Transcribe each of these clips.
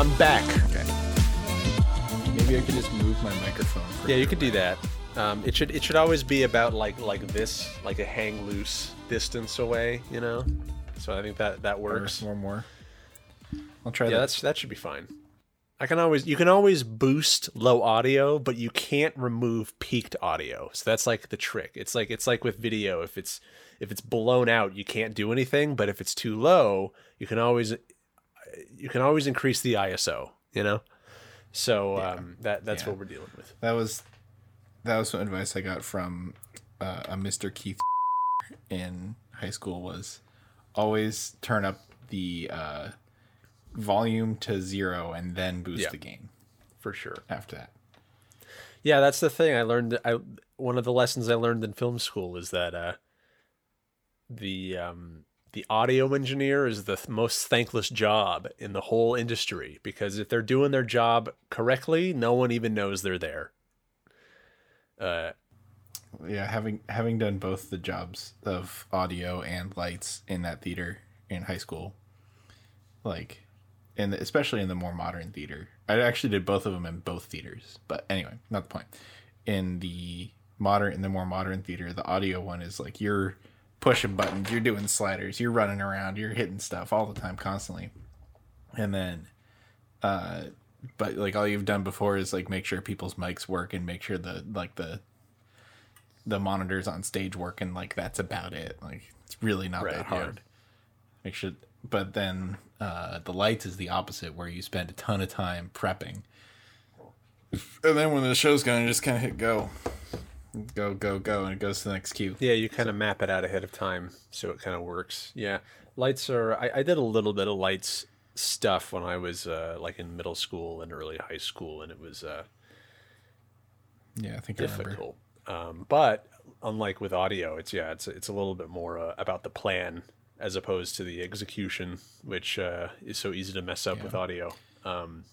I'm back. Okay. Maybe I could just move my microphone. Yeah, you could do that. Um, it should it should always be about like like this, like a hang loose distance away, you know. So I think that that works. More, more. I'll try Yeah, that. that's that should be fine. I can always you can always boost low audio, but you can't remove peaked audio. So that's like the trick. It's like it's like with video. If it's if it's blown out, you can't do anything. But if it's too low, you can always you can always increase the ISO. You know. So um, that that's Yeah. what we're dealing with. That was that was some advice I got from uh, a Mr. Keith in high school was always turn up the uh, volume to zero and then boost Yeah. the gain For sure. after that. Yeah, that's the thing. I learned. I one of the lessons I learned in film school is that uh, the um, the audio engineer is the th- most thankless job in the whole industry because if they're doing their job correctly, no one even knows they're there. Uh, Yeah, having having done both the jobs of audio and lights in that theater in high school, like, and especially in the more modern theater, I actually did both of them in both theaters. But anyway, not the point. In the modern, in the more modern theater, the audio one is like you're pushing buttons, you're doing sliders, you're running around, you're hitting stuff all the time, constantly, and then, uh, but like all you've done before is like make sure people's mics work and make sure the like the the monitors on stage work and like that's about it. Like it's really not Right, that yeah. hard. Make sure but then uh the lights is the opposite where you spend a ton of time prepping. And then when the show's going to just kind of hit go go go go and it goes to the next cue yeah, you kind of map it out ahead of time so it kind of works. Yeah, lights are. I, I did a little bit of lights stuff when I was uh, like in middle school and early high school, and it was. Uh, yeah i think i difficult. Um, but unlike with audio, it's yeah, it's it's a little bit more uh, about the plan as opposed to the execution, which uh, is so easy to mess up with audio. Um,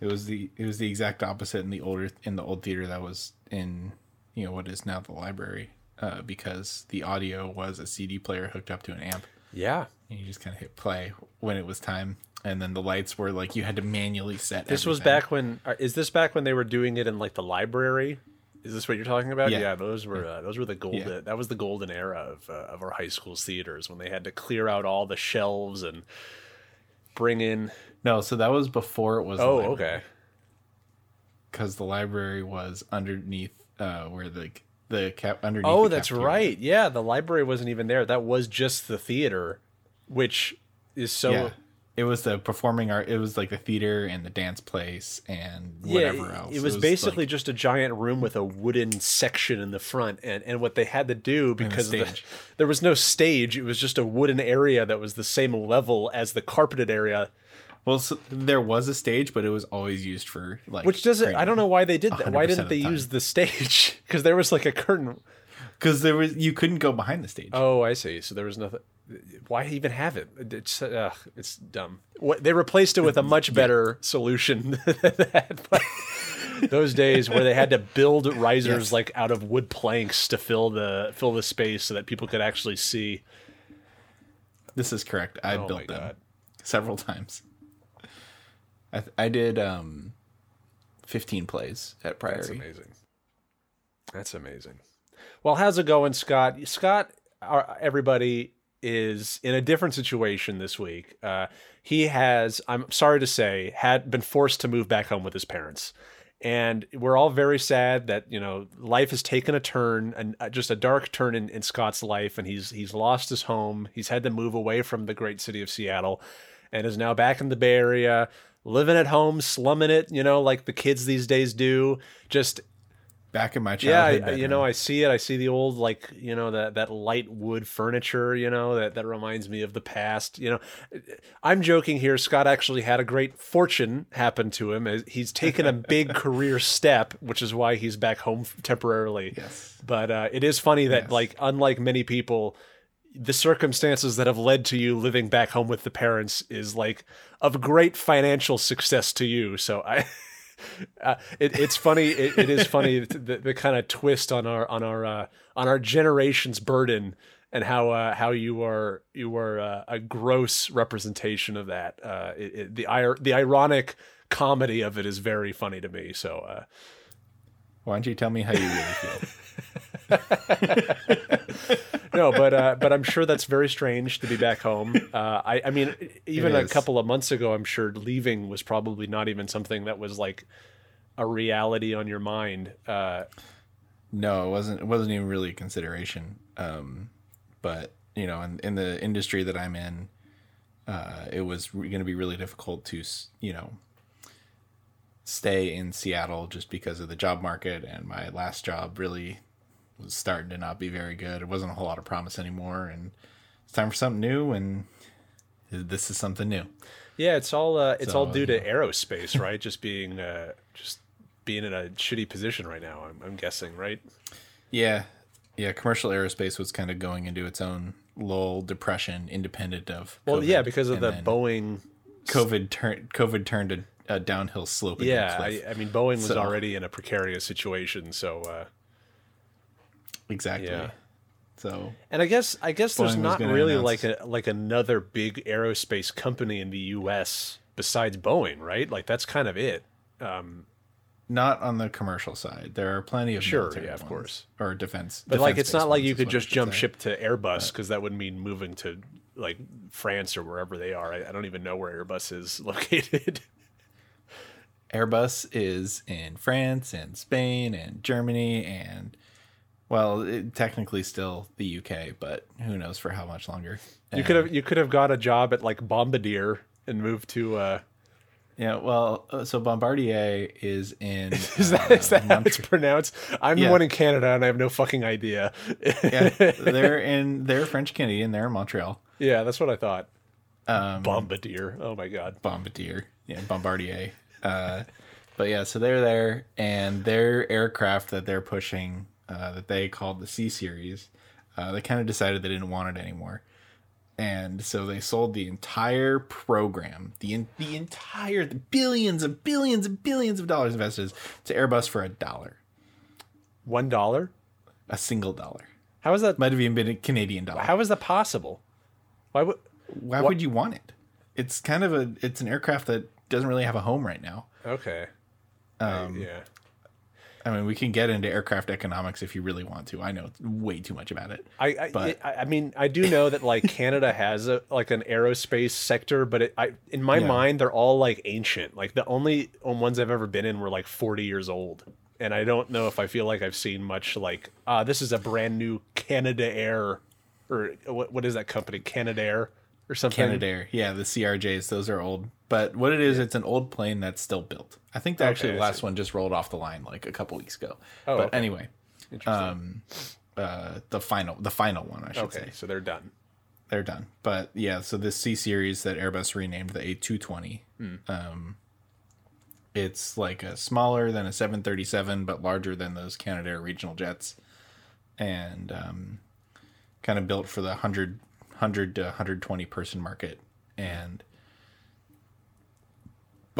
it was the it was the exact opposite in the older in the old theater that was in you know what is now the library uh, because the audio was a cd player hooked up to an amp yeah, and you just kind of hit play when it was time and then the lights were like you had to manually set this was back when. uh, this back when they were doing it in like the library? Is this what you're talking about? Yeah. those were uh, those were the golden. Yeah. That was the golden era of uh, of our high school theaters when they had to clear out all the shelves and bring in. no so that was before it was Oh, okay. because the library was underneath uh where the the cap underneath Oh, the that's cafeteria. right. Yeah, the library wasn't even there. That was just the theater, which is so. yeah it was the performing art it was like the theater and the dance place and Yeah, whatever else it was like- basically just a giant room with a wooden section in the front, and and what they had to do because of the, there was no stage, it was just a wooden area that was the same level as the carpeted area, well so there was a stage but it was always used for like which doesn't. I don't know why they did that. Why didn't they the use the stage? Because there was like a curtain. because there was you couldn't go behind the stage Oh, I see. So there was nothing. Why even have it? It's uh, it's dumb. What they replaced it with a much better solution than that. But those days where they had to build risers Yes. like out of wood planks to fill the fill the space so that people could actually see. this is correct i Oh built them God. several times i i did um 15 plays at That's amazing. That's amazing. Well, how's it going, Scott? Scott, our, everybody is in a different situation this week. Uh, he has, I'm sorry to say, had been forced to move back home with his parents. And we're all very sad that you know life has taken a turn, and uh, just a dark turn in, in Scott's life, and he's he's lost his home. He's had to move away from the great city of Seattle, and is now back in the Bay Area, living at home, slumming it, you know, like the kids these days do. Just back in my yeah, childhood I, you know, I see it. I see the old like you know that that light wood furniture. You know that that reminds me of the past. You know, I'm joking here. Scott actually had a great fortune happen to him. He's taken a big career step, which is why he's back home temporarily. Yes. But uh, it is funny that Yes. like unlike many people. The circumstances that have led to you living back home with the parents is like of great financial success to you. So I, uh, it, it's funny. It, it is funny the, the kind of twist on our on our uh, on our generation's burden and how uh, how you are you are uh, a gross representation of that. Uh, it, the ir- the ironic comedy of it is very funny to me. So uh, Why don't you tell me how you really feel? no, but uh, but I'm sure that's very strange to be back home. Uh, I I mean, even a couple of months ago, I'm sure leaving was probably not even something that was like a reality on your mind. Uh, No, it wasn't. It wasn't even really a consideration. Um, but you know, in, in the industry that I'm in, uh, it was going to be really difficult to, you know, stay in Seattle just because of the job market. And my last job really was starting to not be very good. It wasn't a whole lot of promise anymore, and it's time for something new. And this is something new. yeah, it's all uh, it's all So, due to aerospace, right? just being uh, just being in a shitty position right now. I'm, I'm guessing, right? Yeah, yeah. Commercial aerospace was kind of going into its own lull depression, independent of. Well, COVID, yeah, because of and the Boeing. COVID turned COVID turned a, a downhill slope. Yeah. I, I mean, Boeing was So- already in a precarious situation, so. Exactly. Yeah. So And I guess I guess there's not really announce- like a like another big aerospace company in the U.S. besides Boeing, right? Like that's kind of it. Um, not on the commercial side. There are plenty of Sure, yeah, of ones, course. or defense. But like, it's not like you could just jump say. ship to Airbus because that would mean moving to like France or wherever they are. I, I don't even know where Airbus is located. Airbus is in France and Spain and Germany and well, it, technically still the UK, but who knows for how much longer. you could have you could have got a job at like Bombardier and moved to. uh Yeah, well, uh, so Bombardier is in. Is that uh, is that how it's pronounced? I'm the one in Canada and I have no fucking idea. yeah, they're in. They're French Canadian. They're in Montreal. yeah, that's what I thought. Um, Bombardier. Oh my god. Bombardier. Yeah, Bombardier. Uh, but yeah, so they're there, and their aircraft that they're pushing, uh, that they called the C series, uh, they kind of decided they didn't want it anymore, and so they sold the entire program, the in, the entire the billions of billions and billions of dollars invested to Airbus for a dollar, One dollar? a single dollar. How is that? Might have even been a Canadian dollar. How is that possible? Why would? Why would you want it? It's kind of a it's an aircraft that doesn't really have a home right now. Okay. Um, yeah. I mean, we can get into aircraft economics if you really want to. I know way too much about it. I I, but- I I mean I do know that like Canada has a like an aerospace sector, but it, I in my Yeah. mind they're all like ancient. Like the only ones I've ever been in were like 40 years old. And I don't know if I feel like I've seen much like uh this is a brand new Canada Air or what what is that company? Canadair or something. Canadair, yeah, the CRJs, those are old. But what it is, it's an old plane that's still built. I think that actually the last one just rolled off the line like a couple weeks ago. Oh, but okay. anyway, um, uh, the final, the final one, I should okay, say, so they're done. they're done. But yeah, so this C series that Airbus renamed the A220, Hmm. um, it's like a smaller than a 737, but larger than those Canadair regional jets, and um, kind of built for the 100, 100 to 120 person market. And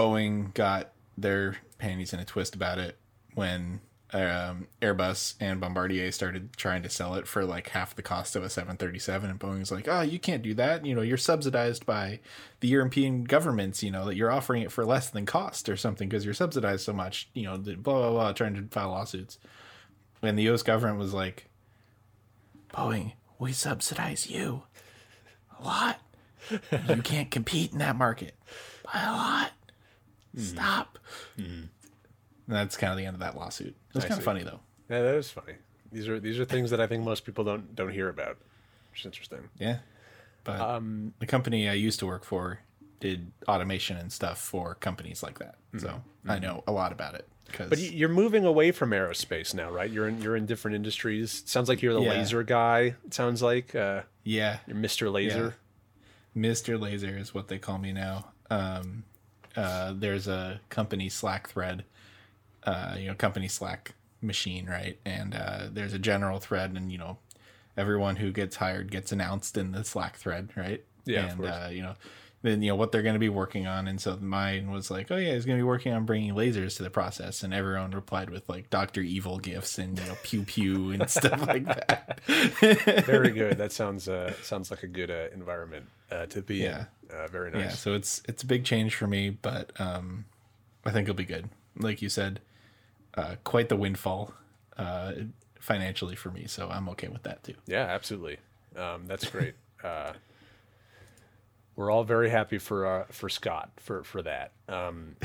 Boeing got their panties in a twist about it when um, Airbus and Bombardier started trying to sell it for like half the cost of a 737, and Boeing was like, "Oh, you can't do that. You know, you're subsidized by the European governments. You know that you're offering it for less than cost or something because you're subsidized so much. You know, blah blah blah, trying to file lawsuits." And the U.S. government was like, "Boeing, we subsidize you a lot. you can't compete in that market by a lot. Stop." And that's kind of the end of that lawsuit. That's was I kind of funny though. Yeah, that is funny. These are these are things that I think most people don't don't hear about. Which is interesting. Yeah. But Um, the company I used to work for did automation and stuff for companies like that. So I know a lot about it. Cause Mm-hmm. But you're moving away from aerospace now, right? You're in you're in different industries. Sounds like you're the Yeah. laser guy. It sounds like uh, yeah, you're Mr. Laser. Mr. Laser is what they call me now. Um, uh, there's a company Slack thread, uh, you know, company Slack machine, right? And uh, there's a general thread, and you know, everyone who gets hired gets announced in the Slack thread, right? Yeah, and uh, you know, then you know what they're going to be working on. And so mine was like oh yeah he's going to be working on bringing lasers to the process. And everyone replied with like dr evil gifts and you know pew pew and stuff like that. Very good. That sounds uh sounds like a good uh, environment uh, to be Yeah. in uh, very nice. yeah so it's it's a big change for me but um i think it'll be good. Like you said uh quite the windfall uh financially for me so i'm okay with that too. Yeah, absolutely. Um, that's great. uh, we're all very happy for uh, for Scott for for that. Um,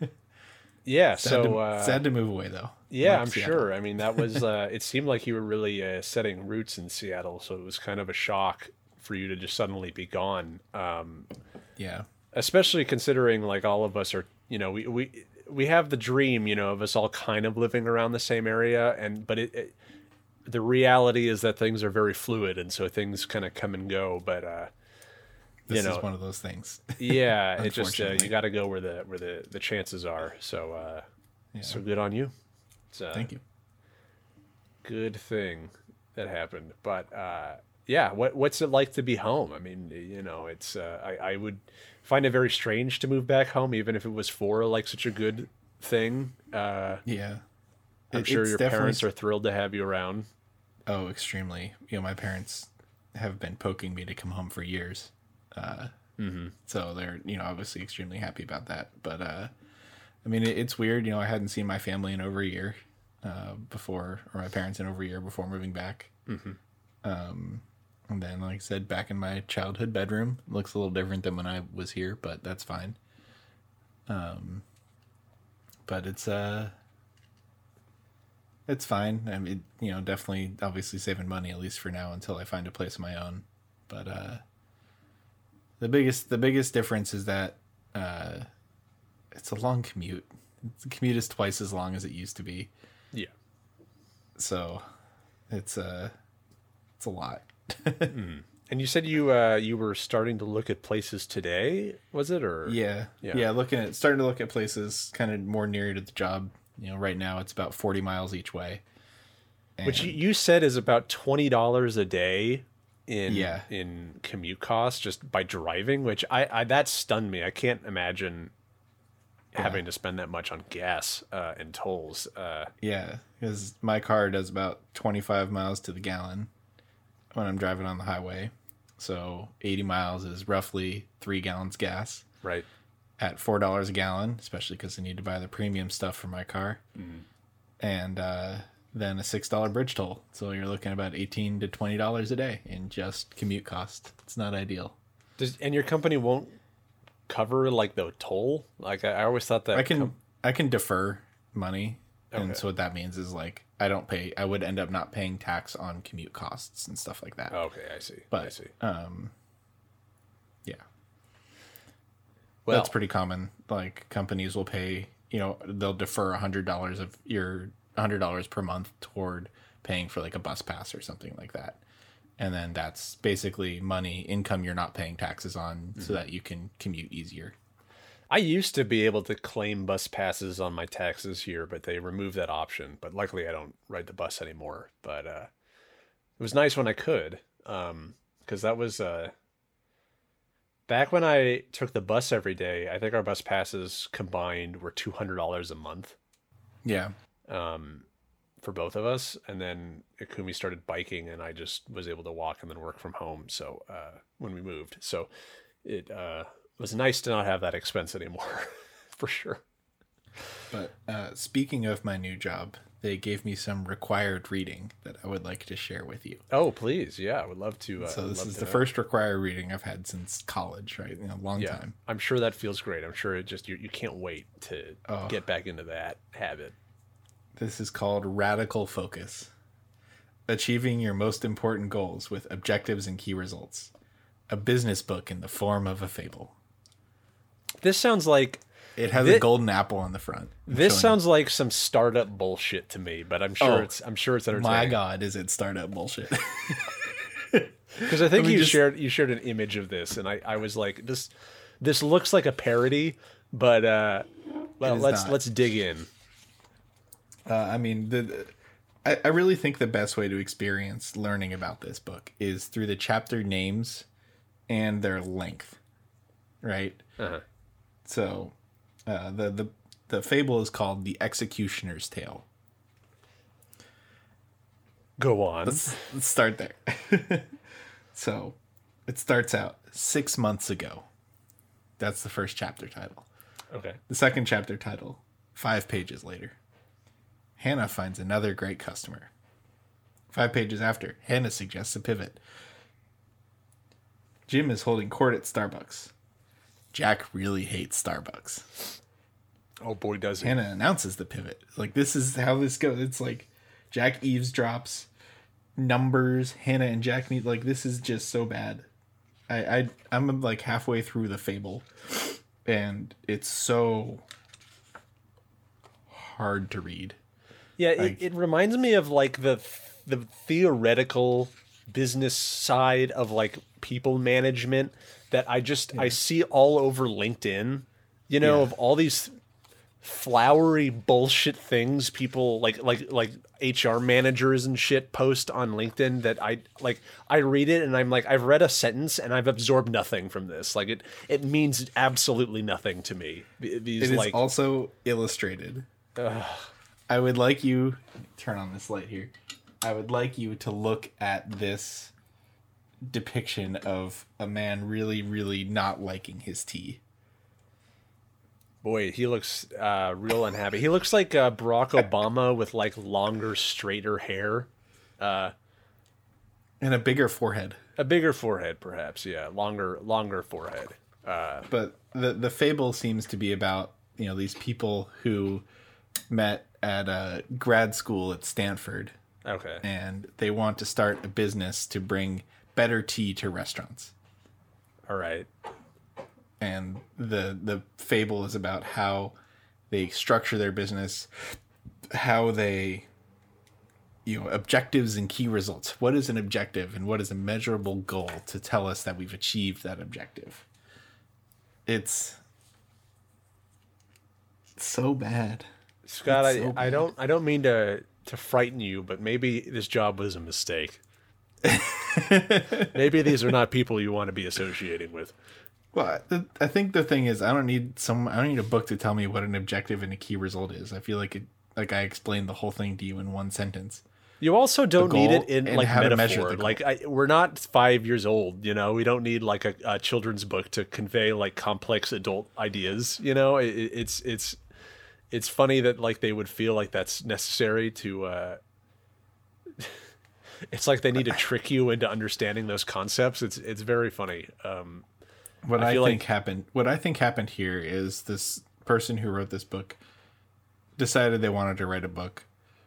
yeah. sad, so to, uh, sad to move away though yeah, Love I'm Seattle. sure. I mean, that was. Uh, it seemed like you were really uh, setting roots in Seattle, so it was kind of a shock for you to just suddenly be gone. Um, yeah especially considering like all of us are you know we we we have the dream you know of us all kind of living around the same area and but it, it the reality is that things are very fluid and so things kind of come and go but uh this you know is one of those things. Yeah it just uh, you got to go where the where the the chances are. So uh Yeah. so good on you. It's a thank you. good thing that happened. But uh yeah what what's it like to be home? I mean you know it's uh, i i would find it very strange to move back home even if it was for like such a good thing. Uh yeah. I'm It- sure your definitely parents are thrilled to have you around. Oh, extremely. You know, my parents have been poking me to come home for years. Uh, So they're, you know, obviously extremely happy about that. But, uh, I mean, it, it's weird. You know, I hadn't seen my family in over a year uh, before, or my parents in over a year before moving back. Um, and then, like I said, back in my childhood bedroom. Looks a little different than when I was here, but that's fine. Um, but it's, uh, it's fine. I mean, you know, definitely, obviously saving money at least for now until I find a place of my own. But uh, the biggest, the biggest difference is that uh, it's a long commute. The commute is twice as long as it used to be, yeah so it's uh, it's a lot. and you said you uh you were starting to look at places today was it or Yeah, Yeah. yeah, Looking at starting to look at places kind of more near to the job. You know, right now it's about forty miles each way. which And- you, you said is about twenty dollars a day in Yeah. in commute costs just by driving, which I, I that stunned me. I can't imagine having to spend that much on gas uh, and tolls. Uh, Yeah, because my car does about 25 miles to the gallon when I'm driving on the highway. So 80 miles is roughly three gallons gas right. at $4 a gallon, especially because I need to buy the premium stuff for my car. And uh, then a $6 bridge toll. So you're looking at about 18 to $20 a day in just commute cost. It's not ideal. Does and your company won't cover like the toll? Like I, I always thought that I can com- I can defer money, Okay. and so what that means is like I don't pay. I would end up not paying tax on commute costs and stuff like that. okay, I see. But I see. um, yeah, Well, that's pretty common. Like companies will pay. You know, they'll defer a hundred dollars of your hundred dollars per month toward paying for like a bus pass or something like that. And then that's basically money income you're not paying taxes on, so that you can commute easier. I used to be able to claim bus passes on my taxes here, but they removed that option. But luckily, I don't ride the bus anymore. But uh, it was nice when I could, because that was uh, back when I took the bus every day. I think our bus passes combined were two hundred dollars a month Yeah, um, for both of us. And then Ikumi started biking, and I just was able to walk and then work from home. So uh, when we moved, so it uh, was nice to not have that expense anymore, for sure. But uh, speaking of my new job, they gave me some required reading that I would like to share with you. Oh, please, yeah, I would love to. Uh, So this is the know. first required reading I've had since college, right? You know, long Yeah, time. I'm sure that feels great. I'm sure it just you, you can't wait to Oh. get back into that habit. This is called Radical Focus. Achieving your most important goals with objectives and key results. A business book in the form of a fable. This sounds like It has Thi- a golden apple on the front. I'm this sounds like some startup bullshit to me, but I'm sure Oh, it's I'm sure it's entertaining. My God, is it startup bullshit? because I think me you just- shared you shared an image of this, and I, I was like, this this looks like a parody, but uh, well, let's not. let's dig in. Uh, I mean, the, the- I, I really think the best way to experience learning about this book is through the chapter names and their length. right? Uh-huh. So, uh, the the the fable is called the Executioner's Tale. Go on. Let's, let's start there. so, it starts out six months ago. That's the first chapter title. Okay. The second chapter title, five pages later. Hannah finds another great customer. Five pages after, Hannah suggests a pivot. Jim is holding court at Starbucks. Jack really hates Starbucks. Oh boy, does he. Hannah announces the pivot. Like this is how this goes. It's like Jack eavesdrops, numbers. Hannah and Jack need like this is just so bad. I, I I'm like halfway through the fable, and it's so hard to read. Yeah, it, it reminds me of like the the theoretical business side of like people management that I just I see all over LinkedIn. You know, Yeah. of all these flowery bullshit things people like like like HR managers and shit post on LinkedIn that I like I read it and I'm like I've read a sentence and I've absorbed nothing from this. Like it it means absolutely nothing to me. These It is like also illustrated. I would like you turn on this light here. I would like you to look at this depiction of a man really, really not liking his tea. Boy, he looks uh, real unhappy. He looks like uh, Barack Obama with like longer, straighter hair, And a bigger forehead. a bigger forehead, perhaps. Yeah, longer, longer forehead. But the the fable seems to be about, you know, these people who met at a grad school at Stanford Okay. and they want to start a business to bring better tea to restaurants. All right. and the the fable is about how they structure their business how they you know objectives and key results what is an objective and what is a measurable goal to tell us that we've achieved that objective it's so bad Scott, It's I, I don't I don't mean to to frighten you, but maybe this job was a mistake. maybe these are not people you want to be associating with. well I, think the thing is i don't need some i don't need a book to tell me what an objective and a key result is i feel like it like i explained the whole thing to you in one sentence You also don't need it in like how to measure metaphor. Like I, we're not five years old, you know. We don't need like a, a children's book to convey like complex adult ideas. You know, it- it's it's it's funny that like they would feel like that's necessary to. uh It's like they need to trick you into understanding those concepts. It's it's very funny. Um, what I I, think like- happened what I think happened here is this person who wrote this book decided they wanted to write a book,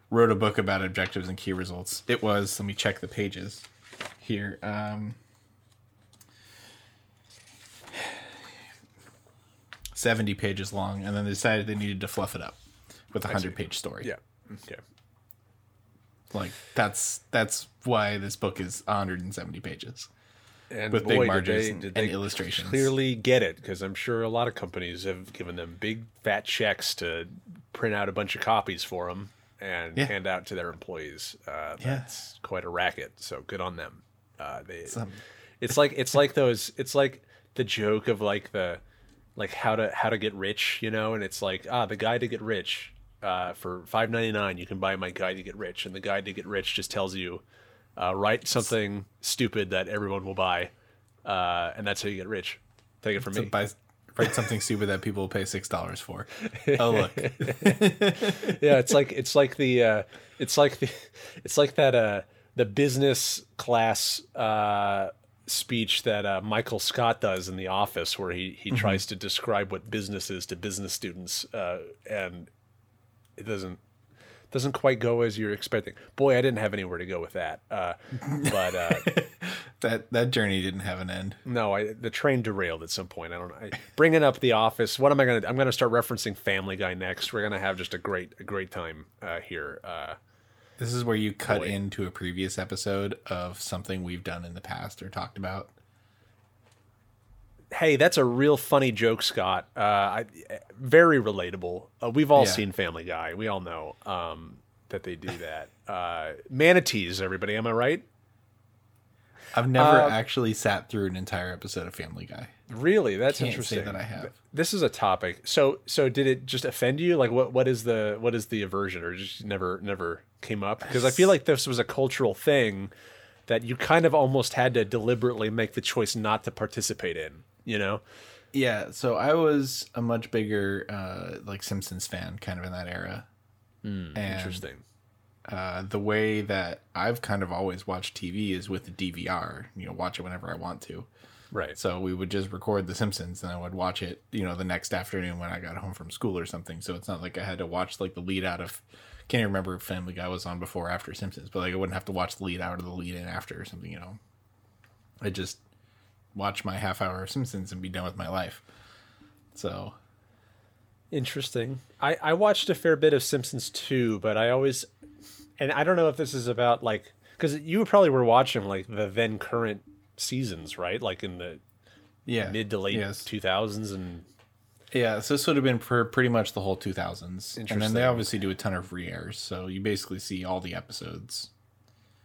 wrote a book about objectives and key results. It was let me check the pages here. Um 70 pages long and then they decided they needed to fluff it up with a 100 page story. yeah, yeah. Like that's that's why this book is 170 pages. And With big margins did they, and- did and illustrations. Clearly get it because I'm sure a lot of companies have given them big fat checks to print out a bunch of copies for them and Yeah. hand out to their employees. Uh, that's quite a racket. So good on them. Uh, they, Some- it's like it's like those. It's like the joke of like the like how to how to get rich, you know. And it's like ah, the guide to get rich. Uh, for five ninety nine, you can buy my guide to get rich, and the guide to get rich just tells you uh, write something stupid that everyone will buy, uh, and that's how you get rich. Take it from So me. buy write something stupid that people will pay six dollars for. Oh look. yeah, it's like it's like the uh, it's like the it's like that uh, the business class uh, speech that uh, Michael Scott does in The Office, where he he tries to describe what business is to business students, uh, and it doesn't doesn't quite go as you're expecting. Boy, I didn't have anywhere to go with that, uh, but. Uh, that that journey didn't have an end. No, I, the train derailed at some point. I don't know. I, bringing up the office. What am I going to? I'm going to start referencing Family Guy next. We're going to have just a great, a great time uh, here. This is where you cut Boy. into a previous episode of something we've done in the past or talked about. hey, that's a real funny joke, Scott. Uh, I, very relatable. Uh, we've all Yeah. seen Family Guy. We all know um, that they do that. Uh, manatees, everybody. Am I right? I've never actually sat through an entire episode of Family Guy. Really, that's Can't interesting. that I have. This is a topic. So, so did it just offend you? Like, what, what is the, what is the aversion, or just never, never came up? Because I feel like this was a cultural thing that you kind of almost had to deliberately make the choice not to participate in. You know? Yeah, so I was a much bigger uh, like Simpsons fan, kind of in that era. and Interesting. uh, the way that I've kind of always watched TV is with the DVR. You know, watch it whenever I want to. Right. So we would just record The Simpsons, and I would watch it, you know, the next afternoon when I got home from school or something. So it's not like I had to watch like the lead out of. Can't even remember if Family Guy was on before or after Simpsons, but like I wouldn't have to watch the lead out or the lead in after or something. You know, I just watch my half hour of Simpsons and be done with my life. So Interesting. I, I watched a fair bit of Simpsons too, but I always, and I don't know if this is about like, because you probably were watching like the then current seasons, right? Like in the yeah, mid to late Yes. 2000s and Yeah, so this would have been for pretty much the whole 2000s. And then they obviously do a ton of re-airs, so you basically see all the episodes.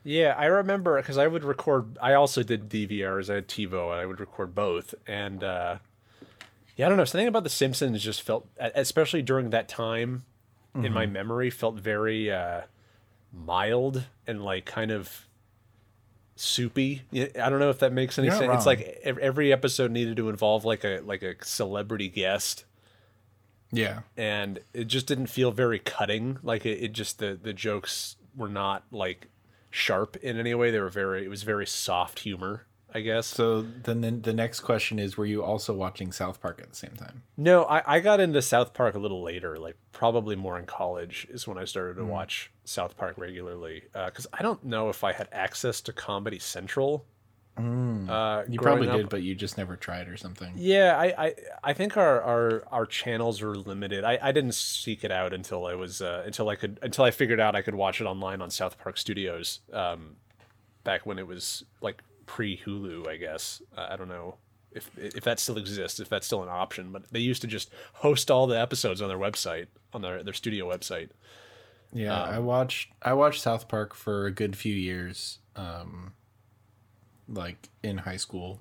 Yeah, I remember because I would record. I also did DVRs. I had TiVo, and I would record both. And uh, yeah, I don't know. Something about The Simpsons just felt, especially during that time, in my memory, felt very uh, mild and like kind of soupy. I don't know if that makes any You're sense. It's like every episode needed to involve like a like a celebrity guest Yeah. and it just didn't feel very cutting. Like it, it just the the jokes were not like sharp in any way. They were very it was very soft humor, I guess. So then the, the next question is were you also watching South Park at the same time? No, I, I got into South Park a little later, like probably more in college is when I started to watch South Park regularly. Because I don't know if I had access to Comedy Central. Uh, Hmm. You probably up. did, but you just never tried or something. Yeah, I, I, I think our, our, our channels were limited. I, I didn't seek it out until I was uh, until I could until I figured out I could watch it online on South Park Studios. Um, back when it was like pre Hulu, I guess. Uh, I don't know if if that still exists, if that's still an option. But they used to just host all the episodes on their website, on their their studio website. Yeah, Um, I watched I watched South Park for a good few years, um, like in high school,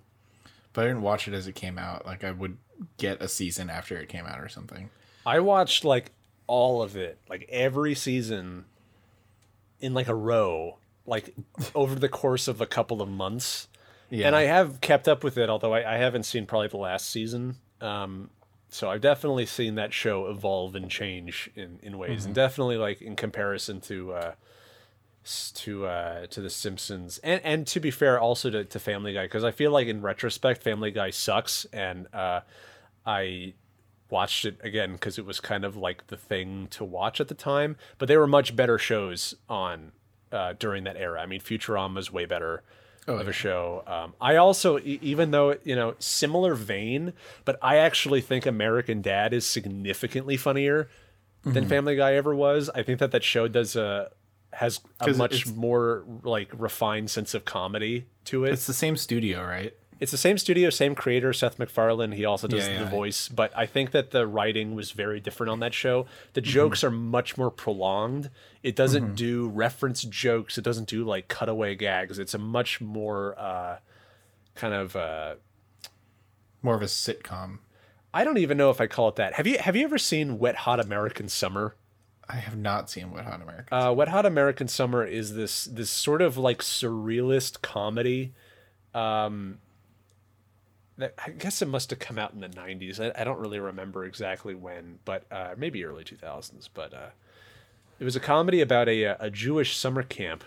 but I didn't watch it as it came out. Like I would get a season after it came out or something. I watched like all of it, like every season in like a row, like over the course of a couple of months. Yeah, And I have kept up with it, although I, I haven't seen probably the last season. Um, so I've definitely seen that show evolve and change in, in ways, and definitely like in comparison to uh, to uh, to the Simpsons, and and to be fair, also to, to Family Guy, because I feel like in retrospect, Family Guy sucks, and uh, I watched it again because it was kind of like the thing to watch at the time. But they were much better shows on uh, during that era. I mean, Futurama is way better of a show. Um, I also, e- even though you know, similar vein, but I actually think American Dad is significantly funnier than Family Guy ever was. I think that that show does a has a much more like refined sense of comedy to it. it's the same studio, right? It's the same studio, same creator, Seth MacFarlane. He also does Yeah, the yeah. voice, but I think that the writing was very different on that show. The Mm-hmm. jokes are much more prolonged. It doesn't do reference jokes. It doesn't do like cutaway gags. It's a much more uh, kind of uh, More of a sitcom. I don't even know if I call it that. Have you have you ever seen Wet Hot American Summer? I have not seen Wet Hot America. Uh, Wet Hot American Summer is this this sort of like surrealist comedy. Um, I guess it must have come out in the '90s. I, I don't really remember exactly when, but uh, maybe early 2000s. But uh, it was a comedy about a a Jewish summer camp,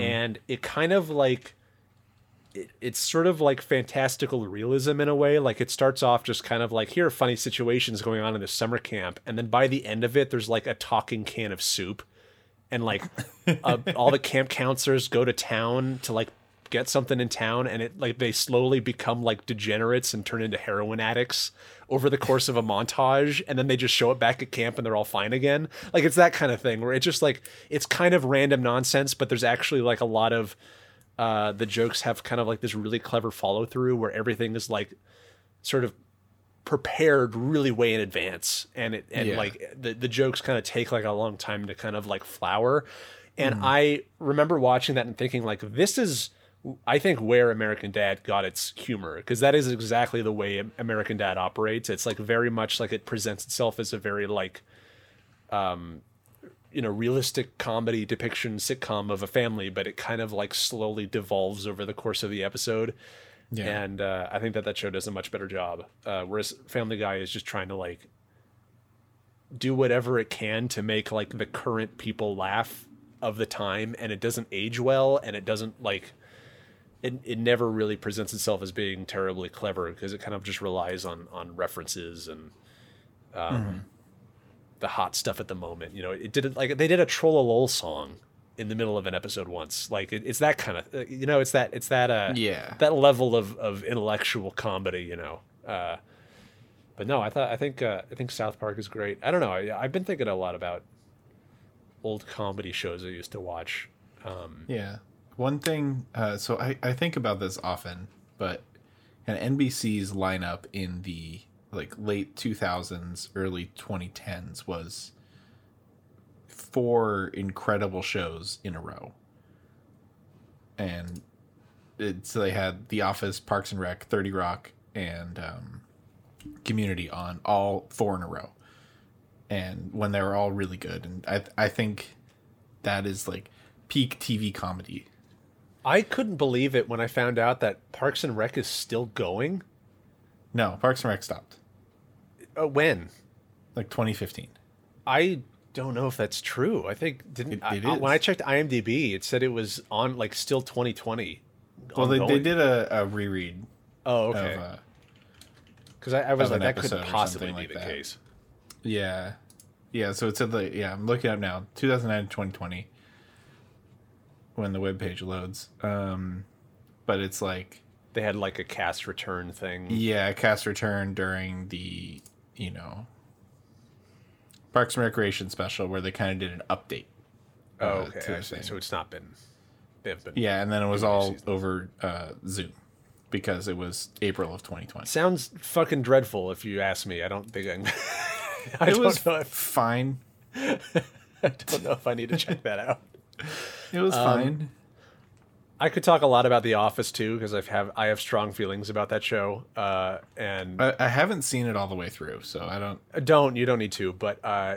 and it kind of like it, it's sort of like fantastical realism in a way. Like it starts off just kind of like here are funny situations going on in this summer camp, and then by the end of it, there's like a talking can of soup, and like uh, all the camp counselors go to town to like get something in town, and it like they slowly become like degenerates and turn into heroin addicts over the course of a montage, and then they just show it back at camp and they're all fine again. Like it's that kind of thing where it's just like it's kind of random nonsense, but there's actually like a lot of uh, the jokes have kind of like this really clever follow through where everything is like sort of prepared really way in advance and it and Yeah. like the, the jokes kind of take like a long time to kind of like flower and i remember watching that and thinking like this is I think where American Dad got its humor because that is exactly the way American Dad operates. It's like very much like it presents itself as a very like um you know realistic comedy depiction sitcom of a family, but it kind of like slowly devolves over the course of the episode. Yeah. And uh, I think that that show does a much better job. Uh, whereas Family Guy is just trying to like do whatever it can to make like the current people laugh of the time, and it doesn't age well, and it doesn't like it. It never really presents itself as being terribly clever because it kind of just relies on on references and um, the hot stuff at the moment. You know, it did like they did a Trollolol song in the middle of an episode once. Like it, it's that kind of you know, it's that it's that uh Yeah. that level of of intellectual comedy. You know. Uh, but no, I thought I think uh, I think South Park is great. I don't know. I, I've been thinking a lot about old comedy shows I used to watch. Um, Yeah. One thing, uh, so I, I think about this often, but and NBC's lineup in the like late 2000s, early 2010s was four incredible shows in a row. And it, so they had The Office, Parks and Rec, 30 Rock, and um, Community on all four in a row. And when they were all really good. And I, I think that is like peak TV comedy. I couldn't believe it when I found out that Parks and Rec is still going. No, Parks and Rec stopped Uh, when? like 2015. I don't know if that's true. I think didn't It- it I- when. I checked IMDb, it said it was on like still 2020. Well, they, they did a, a reread Oh, okay. uh, Because I, I was like, that couldn't possibly be something the that. case. yeah, yeah. So it said the yeah. I'm looking up now, 2009 2020, when the web page loads. Um, but it's like They had like a cast return thing. yeah, cast return during the you know Parks and Recreation special where they kind of did an update. oh, uh, okay. I see. So it's not been. Been. Yeah, and then it was all season. over uh, Zoom because it was April of 2020. Sounds fucking dreadful if you ask me. I don't think I'm. I It was know. If, fine. I don't know if I need to check that out. It was Um, fine. I could talk a lot about The Office too because I've have I have strong feelings about that show. Uh, and I, I haven't seen it all the way through, so I don't. don't you don't need to, but uh,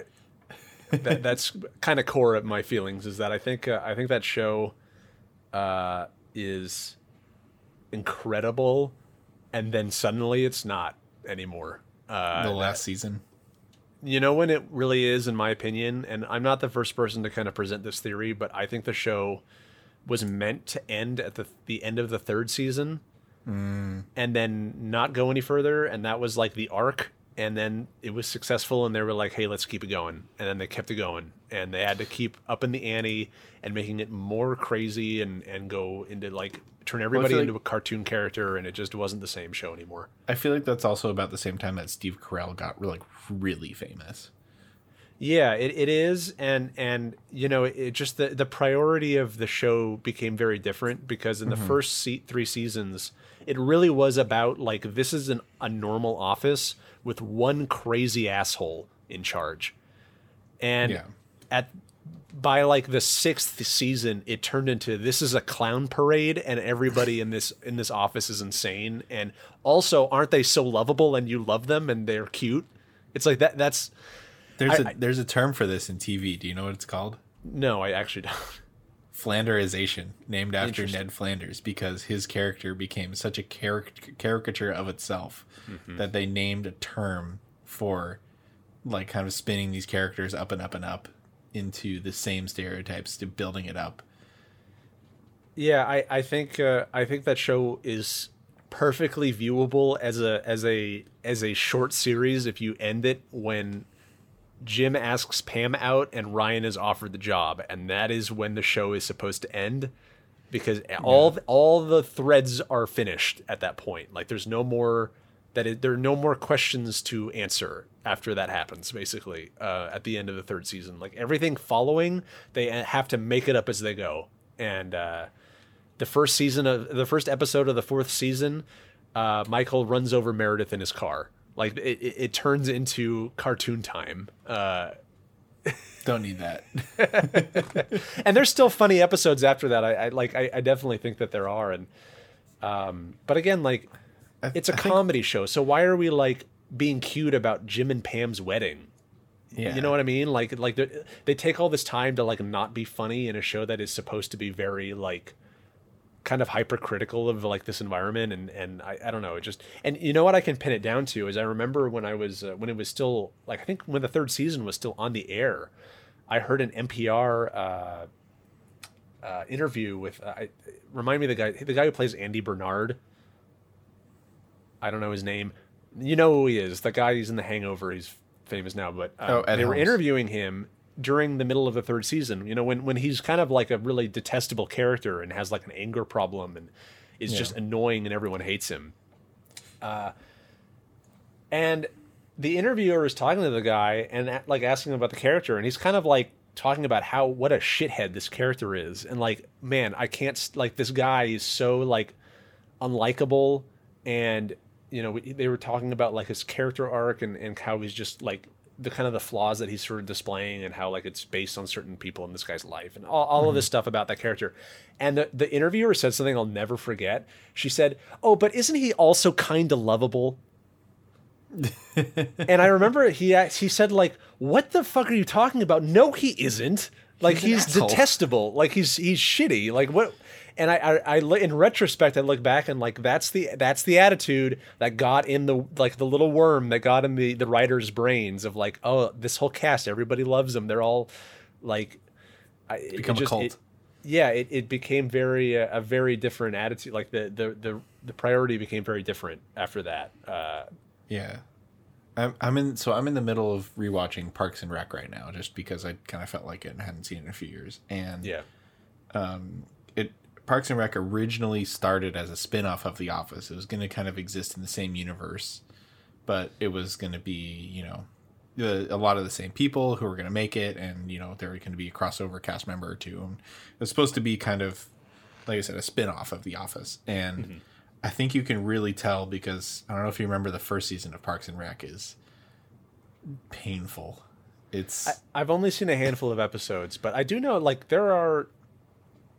that, that's kind of core of my feelings is that I think uh, I think that show uh, is incredible, and then suddenly it's not anymore. Uh, the last season. You know when it really is in my opinion and i'm not the first person to kind of present this theory but i think the show was meant to end at the the end of the third season mm. and then not go any further and that was like the arc and then it was successful and they were like hey let's keep it going. And then they kept it going and they had to keep up in the ante and making it more crazy and and go into like turn everybody feel into like- a cartoon character and it just wasn't the same show anymore. I feel like that's also about the same time that Steve Carell got like really famous. Yeah, it, it is, and and you know, it just the the priority of the show became very different because in the mm-hmm. first se- three seasons, it really was about like this is an, a normal office with one crazy asshole in charge, and Yeah. at by like the sixth season, it turned into this is a clown parade, and everybody in this in this office is insane, and also aren't they so lovable and you love them and they're cute? It's like that. That's There's I- a there's a term for this in TV. Do you know what it's called? no, I actually don't. Flanderization, named after Ned Flanders, because his character became such a caric- caricature of itself Mm-hmm. that they named a term for like kind of spinning these characters up and up and up into the same stereotypes to building it up. Yeah, I I think uh, I think that show is perfectly viewable as a as a as a short series if you end it when Jim asks Pam out and Ryan is offered the job. And that is when the show is supposed to end because all all the threads are finished at that point. Like there's no more that it, there are no more questions to answer after that happens basically uh, at the end of the third season. Like everything following they have to make it up as they go. And uh, the first season of the first episode of the fourth season, uh, Michael runs over Meredith in his car. Like it, it, it turns into cartoon time. Uh, Don't need that. and there's still funny episodes after that. I, I like. I, I, definitely think that there are. And um, but again, like, it's a I comedy think... show. So why are we like being cute about Jim and Pam's wedding? Yeah. You know what I mean? Like, like they take all this time to like not be funny in a show that is supposed to be very like kind of hypercritical of like this environment and and I, I don't know it just and you know what I can pin it down to is I remember when I was uh, when it was still like I think when the third season was still on the air I heard an NPR uh, uh, interview with uh, remind me the guy the guy who plays Andy Bernard. I don't know his name. You know who he is the guy he's in the Hangover he's famous now but uh, oh, they were interviewing him during the middle of the third season. You know, when when he's kind of like a really detestable character and has like an anger problem and is yeah. just annoying and everyone hates him. Uh, and the interviewer is talking to the guy and like asking him about the character, and he's kind of like talking about how what a shithead this character is, and like, man, I can't like this guy is so like unlikable, and you know, they were talking about like his character arc and and how he's just like the kind of the flaws that he's sort of displaying and how like it's based on certain people in this guy's life and all, all mm-hmm. of this stuff about that character. And the, the interviewer said something i'll never forget. She said oh but isn't he also kind of lovable? And i remember he he said like what the fuck are you talking about? No he isn't. Like he's, he's detestable. Like he's he's shitty. Like what and I, I, I, in retrospect, I look back and like that's the that's the attitude that got in the like the little worm that got in the the writers' brains of like, oh, this whole cast, everybody loves them. They're all like, I, become it just, a cult. It, yeah, it, it became very uh, a very different attitude. Like the, the the the priority became very different after that. Uh, yeah. I'm, I'm in so I'm in the middle of rewatching Parks and Rec right now, just because I kind of felt like it and hadn't seen it in a few years. And yeah, um, Parks and Rec originally started as a spin-off of The Office. It was going to kind of exist in the same universe, but it was going to be, you know, a lot of the same people who were going to make it, and you know, there were going to be a crossover cast member or two. And it was supposed to be kind of, like I said, a spin-off of The Office, and mm-hmm. I think you can really tell because I don't know if you remember the first season of Parks and Rec is painful. It's I, have only seen a handful of episodes, but I do know like there are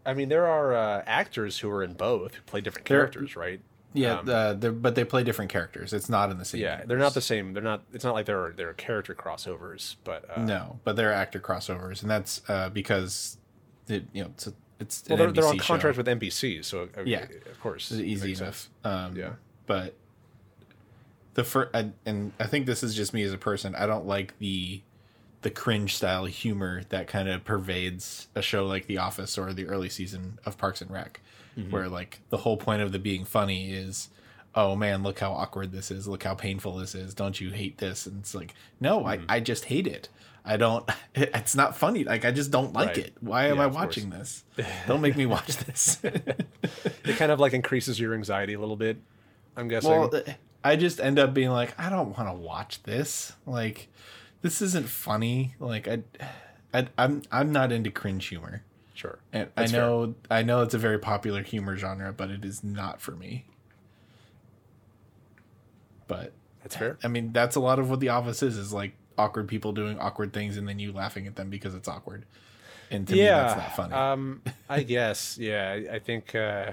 I mean, there are uh, actors who are in both who play different characters, they're, right? Yeah, um, uh, but they play different characters. It's not in the same. Yeah, universe. they're not the same. They're not. It's not like there are there are character crossovers, but uh, no, but there are actor crossovers, and that's uh, because it, you know it's a, it's well they're, they're, on contract show. with NBC, so uh, yeah, of course, it's easy enough. Um, yeah, but the first, and I think this is just me as a person. I don't like the the cringe style humor that kind of pervades a show like The Office or the early season of Parks and Rec, mm-hmm. where like the whole point of the being funny is, oh man, look how awkward this is, look how painful this is, don't you hate this? And it's like, no, mm-hmm. I, I just hate it. I don't. It's not funny. Like I just don't like right. it. Why am yeah, I watching course. this? Don't make me watch this. it kind of like increases your anxiety a little bit. I'm guessing. Well, I just end up being like, I don't want to watch this. Like, this isn't funny. Like I, I I'm I'm not into cringe humor. Sure. And That's I know fair. I know it's a very popular humor genre, but it is not for me. But that's fair. I mean, that's a lot of what The Office is is like awkward people doing awkward things and then you laughing at them because it's awkward. And to yeah, me that's not funny. Um I guess, yeah. I, I think uh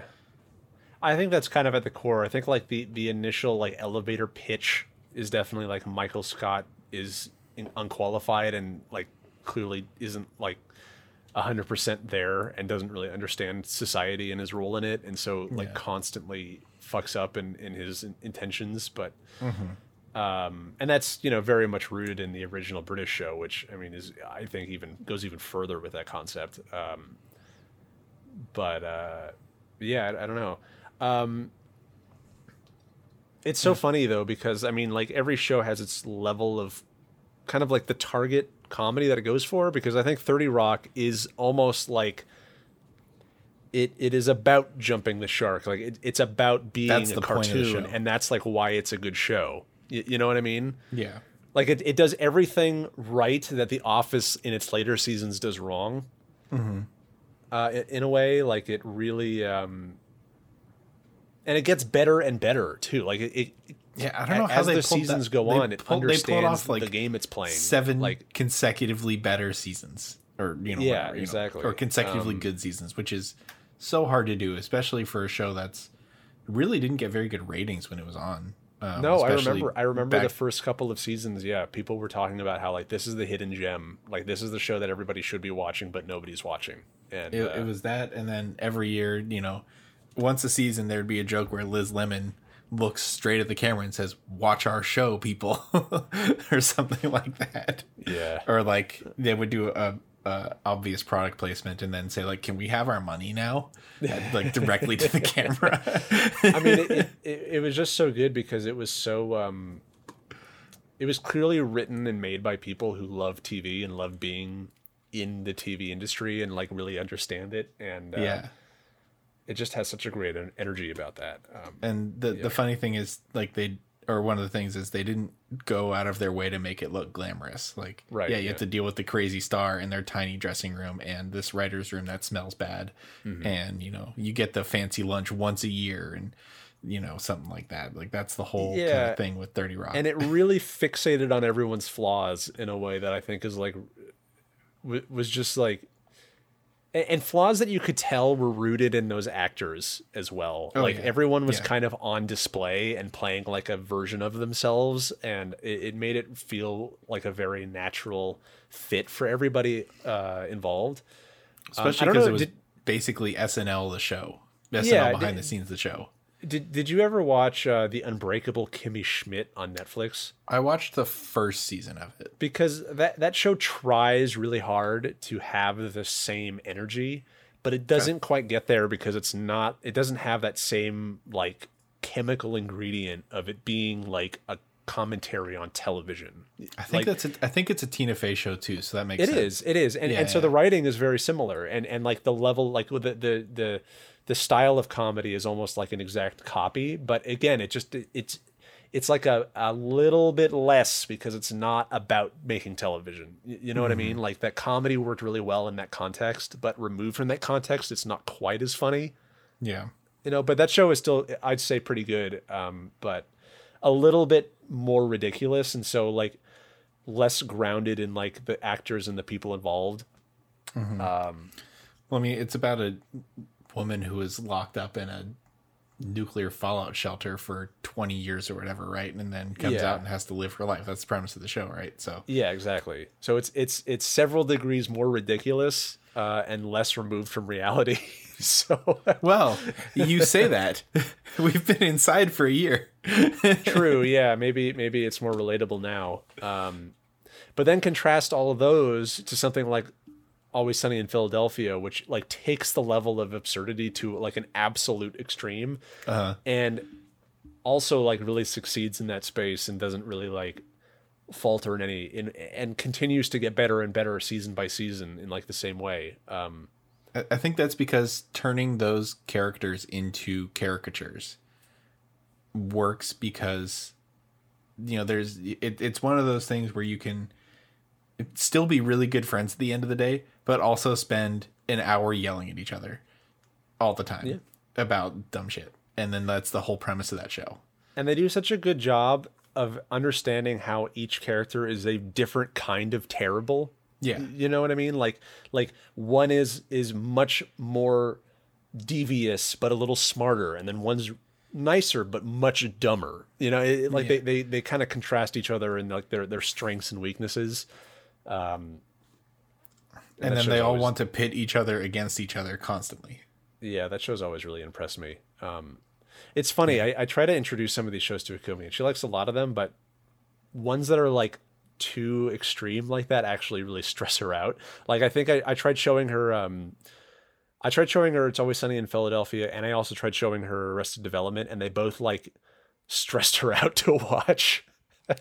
I think that's kind of at the core. I think like the the initial like elevator pitch is definitely like Michael Scott is unqualified and like clearly isn't like 100% there and doesn't really understand society and his role in it and so like yeah. constantly fucks up in, in his intentions but mm-hmm. um, and that's you know very much rooted in the original british show which i mean is i think even goes even further with that concept um, but uh, yeah I, I, don't know um, it's so yeah. funny though because i mean like every show has its level of kind of like the target comedy that it goes for because I think 30 Rock is almost like it it is about jumping the shark. Like it, it's about being that's a cartoon and that's like why it's a good show. You, you know what I mean? Yeah. Like it, it does everything right that The Office in its later seasons does wrong. Mm-hmm. Uh, in, in, a way, like it really, um, and it gets better and better too. Like it, it Yeah, I don't know how as they the seasons that- go on, it pulled- they pulled understands off, like, the game it's playing. seven like consecutively better seasons or you know Yeah, whatever, you know, exactly. or consecutively Um, good seasons which is so hard to do especially for a show that's really didn't get very good ratings when it was on um, no, I remember. I remember back- the first couple of seasons. Yeah, people were talking about how like this is the hidden gem. Like this is the show that everybody should be watching, but nobody's watching. And it, uh, it was that and then every year you know once a season there'd be a joke where liz lemon looks straight at the camera and says watch our show people or something like that yeah, or like they would do a, a obvious product placement and then say like can we have our money now like directly to the camera I mean, it, it, it, it was just so good because it was so. Um, it was clearly written and made by people who love TV and love being in the TV industry and like really understand it. And uh, yeah it just has such a great energy about that. Um, and the the funny thing is like they or one of the things is they didn't go out of their way to make it look glamorous like Right, yeah you yeah. have to deal with the crazy star in their tiny dressing room and this writer's room that smells bad Mm-hmm. and you know you get the fancy lunch once a year and you know something like that like that's the whole kind of thing with 30 rock and it really fixated on everyone's flaws in a way that I think is like w- was just like and flaws that you could tell were rooted in those actors as well. Oh, like yeah. everyone was Yeah. kind of on display and playing like a version of themselves, and it, it made it feel like a very natural fit for everybody uh, involved. especially because know, it was did- basically snl the show snl Yeah, behind did- the scenes the show Did Did you ever watch uh, the Unbreakable Kimmy Schmidt on Netflix? i watched the first season of it. Because that that show tries really hard to have the same energy but it doesn't quite get there because it's not it doesn't have that same like chemical ingredient of it being like a commentary on television. I think Like, that's a, i think it's a tina fey show too so that makes it sense. is it is and, Yeah, and so the writing is very similar and and like the level like with the the the the style of comedy is almost like an exact copy but again it just it's it's like a, a little bit less because it's not about making television. You know what I Mm-hmm. mean? Like that comedy worked really well in that context, but removed from that context, it's not quite as funny. yeah You know, but that show is still, I'd say, pretty good, um, but a little bit more ridiculous, and so like less grounded in like the actors and the people involved. Um, Well, I mean, it's about a woman who was locked up in a nuclear fallout shelter for 20 years or whatever, right? And then comes Yeah. out and has to live her life. That's the premise of the show, right? So, Yeah, exactly. So it's it's it's several degrees more ridiculous uh, and less removed from reality. so well, you say that. We've been inside for a year. true yeah maybe maybe it's more relatable now um but then contrast all of those to something like always sunny in philadelphia which like takes the level of absurdity to like an absolute extreme Uh-huh. and also like really succeeds in that space and doesn't really like falter in any in and continues to get better and better season by season in like the same way um I I think that's because turning those characters into caricatures works because you know there's it, it's one of those things where you can still be really good friends at the end of the day but also spend an hour yelling at each other all the time about dumb shit. And then that's the whole premise of that show. And they do such a good job of understanding how each character is a different kind of terrible. Yeah. You know what i mean? Like like one is is much more devious but a little smarter. And then one's nicer but much dumber. You know it, like they they, they kind of contrast each other in like their their strengths and weaknesses um and that then they all always- want to pit each other against each other constantly. Yeah that show's always really impressed me. Um it's funny I, I try to introduce some of these shows to akumi and she likes a lot of them but ones that are like too extreme like that actually really stress her out. Like i think i, I tried showing her um i tried showing her it's always sunny in philadelphia and i also tried showing her arrested development and they both like stressed her out to watch.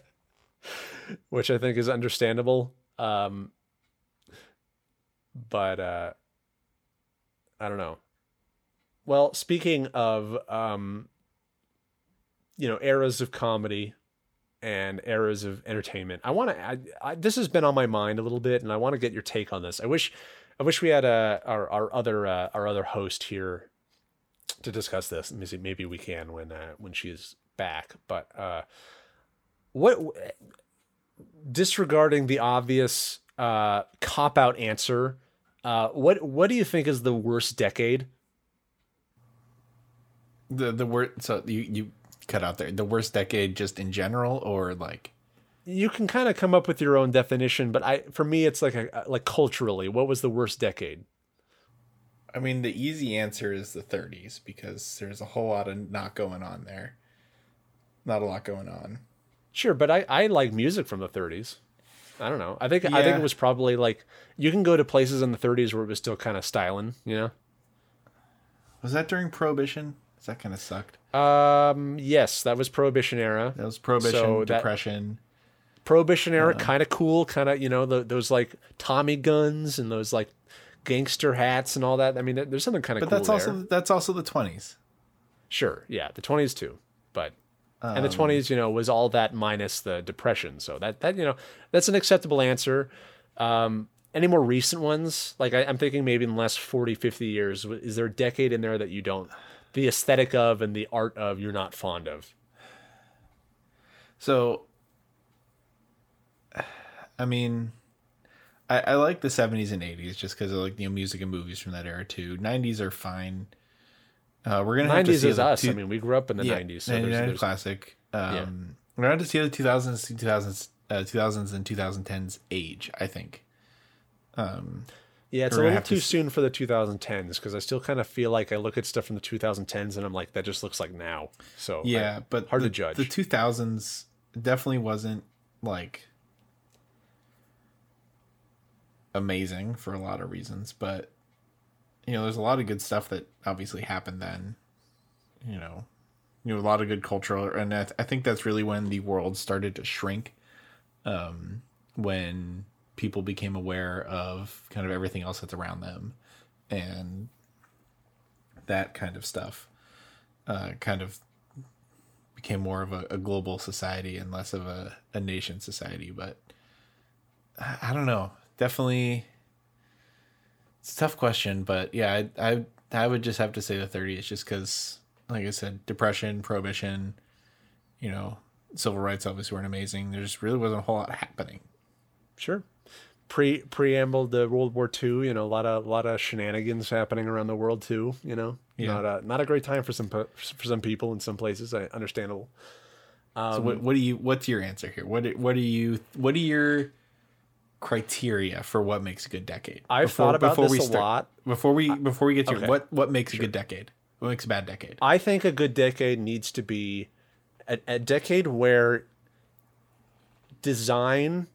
Which i think is understandable um but uh i don't know well speaking of um you know eras of comedy and eras of entertainment. I want to. This has been on my mind a little bit, and I want to get your take on this. I wish, I wish we had a our our other uh, our other host here to discuss this. Maybe we can when uh, when she's back. But uh, what disregarding the obvious uh, cop out answer, uh, what what do you think is the worst decade? The the word so you you cut out there the worst decade just in general or like you can kind of come up with your own definition, but I for me it's like a like culturally, what was the worst decade? I mean, the easy answer is the 30s because there's a whole lot of not going on there. Not a lot going on. Sure, but I I like music from the 30s. I don't know. I think I think it was probably like you can go to places in the 30s where it was still kind of styling, you know. Was that during Prohibition? 'Cause That kind of sucked. Um, yes, that was Prohibition era. That was Prohibition, So that- Depression. Prohibition era, Uh-huh. kind of cool, kind of you know the, those like Tommy guns and those like gangster hats and all that. I mean, there's something kind of But cool that's there. also that's also the 20s. Sure, yeah, the 20s too, but and Um, the 20s, you know, was all that minus the depression. So that that you know, that's an acceptable answer. Um, any more recent ones? Like I, I'm thinking maybe in the last 40, 50 years, is there a decade in there that you don't, the aesthetic of and the art of, you're not fond of? So, I mean, I, I like the 70s and 80s just because I like you know music and movies from that era too. 90s are fine. Uh, we're gonna have to 90s see is us. two- I mean, we grew up in the yeah, 90s, so 99 there's, there's classic. Um, We're gonna have to see the 2000s, 2000s, uh, 2000s and 2010s age. I think. Um, Yeah, it's a little have to too soon for the 2010s because I still kind of feel like I look at stuff from the 2010s and I'm like, that just looks like now. So I- yeah, but hard the, to judge. The 2000s definitely wasn't like amazing for a lot of reasons, but you know, there's a lot of good stuff that obviously happened then. You know, you know, a lot of good cultural, and I, th- I think that's really when the world started to shrink. Um, when people became aware of kind of everything else that's around them, and that kind of stuff, uh, kind of became more of a, a global society and less of a, a nation society. But I, I don't know. Definitely, it's a tough question. But yeah, I I, I would just have to say the 30s, just because, like I said, depression, prohibition, you know, civil rights obviously weren't amazing. There just really wasn't a whole lot happening. Sure. Pre preamble to World War II, you know, a lot of a lot of shenanigans happening around the world too. You know, Yeah. not a not a great time for some for some people in some places. I understandable. so um, what, what do you? What's your answer here? What what do you? What are your criteria for what makes a good decade? I've thought about this a lot. Before we before we get to okay. what what makes a good decade? What makes a bad decade? I think a good decade needs to be a, a decade where design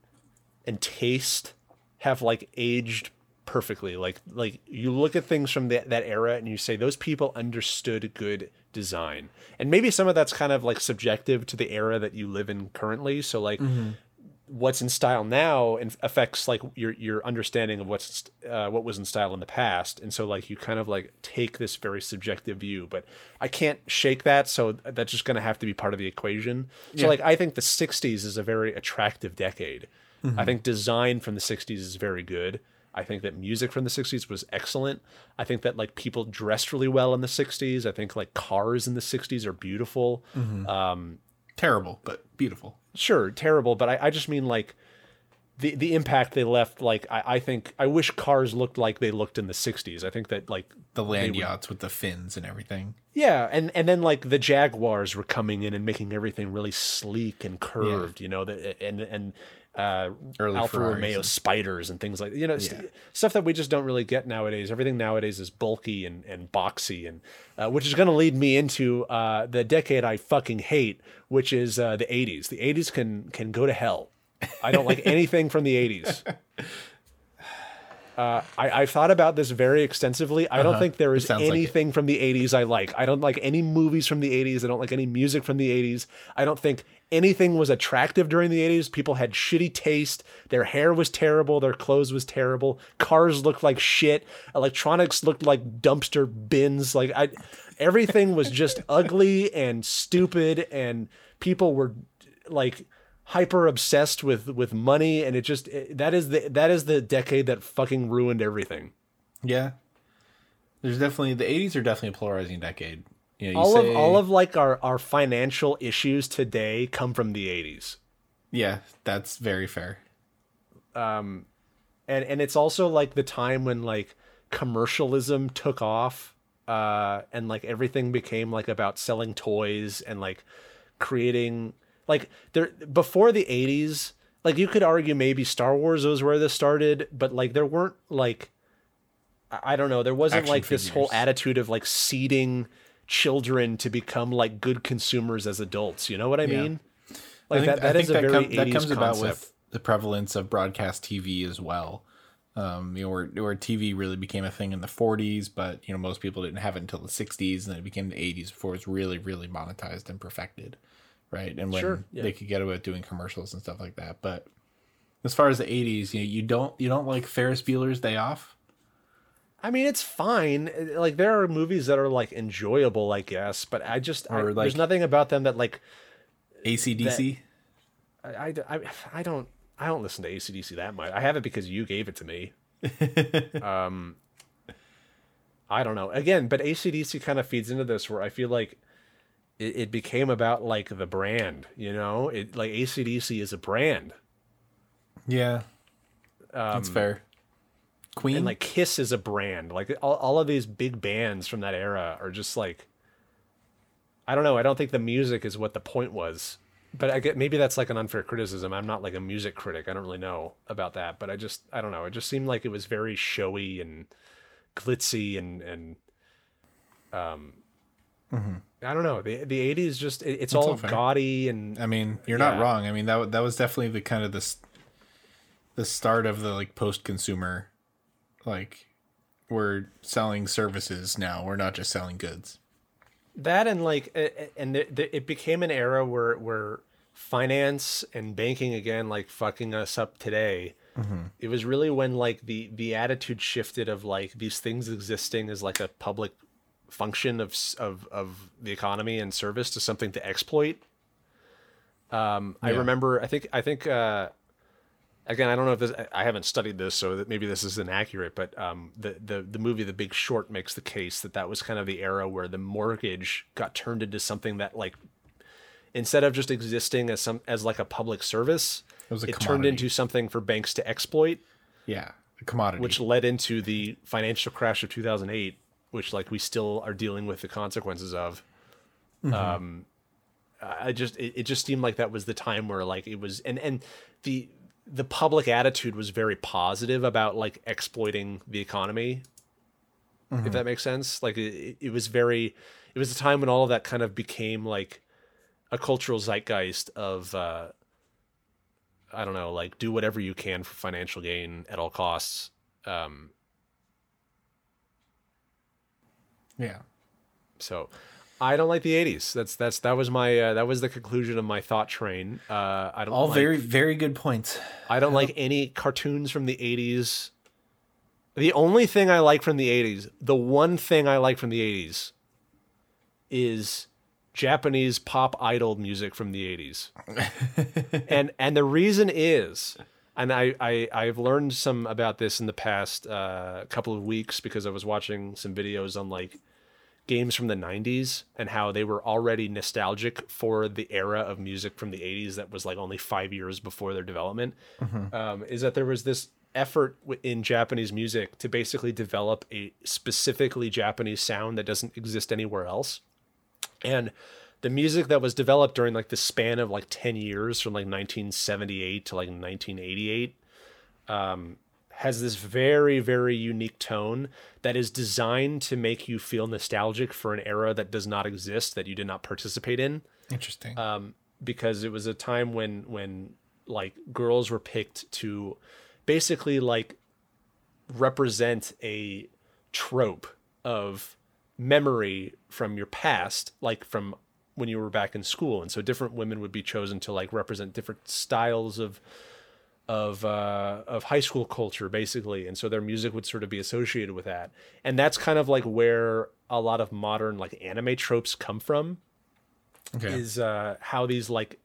and taste have like aged perfectly. Like like you look at things from that that era and you say those people understood good design. And maybe some of that's kind of like subjective to the era that you live in currently. So like mm-hmm. What's in style now and affects like your your understanding of what's uh, what was in style in the past. And so like you kind of like take this very subjective view but i can't shake that. So that's just going to have to be part of the equation. So like i think the 60s is a very attractive decade. I think design from the 60s is very good. I think that music from the 60s was excellent. I think that like people dressed really well in the 60s i think like cars in the 60s are beautiful. Um Terrible, but beautiful. Sure terrible but I, I just mean like the the impact they left like I, I think i wish cars looked like they looked in the 60s i think that like The land yachts with the fins and everything. yeah and and then like the jaguars were coming in and making everything really sleek and curved you know the, and and uh Early alfa Ferraris romeo and- spiders and things like you know st- Yeah. stuff that we just don't really get nowadays everything nowadays is bulky and and boxy and uh, which is going to lead me into uh the decade i fucking hate which is uh the 80s the 80s can can go to hell i don't like anything from the 80s uh, I, I've thought about this very extensively. I don't think there is Uh-huh. like anything from the 80s I like. I don't like any movies from the 80s. I don't like any music from the 80s. I don't think anything was attractive during the 80s. People had shitty taste. Their hair was terrible. Their clothes was terrible. Cars looked like shit. Electronics looked like dumpster bins. Like I everything was just ugly and stupid and people were like hyper obsessed with with money and it just it, that is the that is the decade that fucking ruined everything. Yeah. There's definitely the 80s are definitely a polarizing decade. You know, you all say- of all of like our our financial issues today come from the 80s. yeah, that's very fair. Um and and it's also like the time when like commercialism took off uh and like everything became like about selling toys and like creating like there before the 80s like you could argue maybe Star Wars was where this started but like there weren't like I don't know there wasn't Action like this whole attitude of like seeding children to become like good consumers as adults you know what I Yeah. mean like I think, that that I is think a very com- that 80s comes about concept. with the prevalence of broadcast TV as well. Um, you know, where, where TV really became a thing in the 40s, but you know most people didn't have it until the 60s, and then it became the 80s before it was really, really monetized and perfected, right? And when Sure, yeah. they could get away with doing commercials and stuff like that. But as far as the 80s, you know, you don't you don't like Ferris Bueller's Day Off? I mean, it's fine. Like there are movies that are like enjoyable, I guess, but I just I, Or, there's nothing about them that like ACDC? I, I, I, I don't I don't listen to ACDC that much. I have it because you gave it to me. um, I don't know. Again, but ACDC kind of feeds into this where I feel like it, it became about like the brand. You know, it like ACDC is a brand, yeah, that's fair. Queen, and like Kiss is a brand. Like all, all of these big bands from that era are just like I don't know. I don't think the music is what the point was. But I get maybe that's like an unfair criticism. I'm not like a music critic. I don't really know about that. But I just I don't know. It just seemed like it was very showy and glitzy and and um I don't know. The the 80s just it, it's all all gaudy and I mean, you're not wrong. I mean, that that was definitely the kind of the s- the start of the like post consumer, like we're selling services now. We're not just selling goods. that and like and the, the, it became an era where where finance and banking again like fucking us up today it was really when like the the attitude shifted of like these things existing as like a public function of of of the economy and service to something to exploit um i remember i think i think uh again, I don't know if this. I haven't studied this, so that maybe this is inaccurate. But um, the the the movie The Big Short makes the case that that was kind of the era where the mortgage got turned into something that like instead of just existing as some as like a public service, It was a it turned into something for banks to exploit, Yeah, a commodity. which led into the financial crash of 2008, which like we still are dealing with the consequences of. Um, I I just it, it just seemed like that was the time where like it was and and the the public attitude was very positive about like exploiting the economy if that makes sense. Like it, it was very it was a time when all of that kind of became like a cultural zeitgeist of uh i don't know like do whatever you can for financial gain at all costs um yeah, so i don't like the 80s that's that's that was my uh, that was the conclusion of my thought train uh i don't all like, very very good points. I don't like any cartoons from the 80s. The only thing I like from the 80s, the one thing I like from the 80s is Japanese pop idol music from the 80s. and and the reason is and I, I I've learned some about this in the past uh, couple of weeks because I was watching some videos on like games from the 90s and how they were already nostalgic for the era of music from the 80s that was like only five years before their development. Um, is that there was this effort in japanese music to basically develop a specifically japanese sound that doesn't exist anywhere else. And the music that was developed during like the span of like 10 years from like 1978 to like 1988 um, has this very very unique tone that is designed to make you feel nostalgic for an era that does not exist that you did not participate in Interesting. um, because it was a time when when like girls were picked to basically like represent a trope of memory from your past like from when you were back in school and so different women would be chosen to like represent different styles of of uh, of high school culture basically. And so their music would sort of be associated with that. And that's kind of like where a lot of modern like anime tropes come from okay. is uh, how these like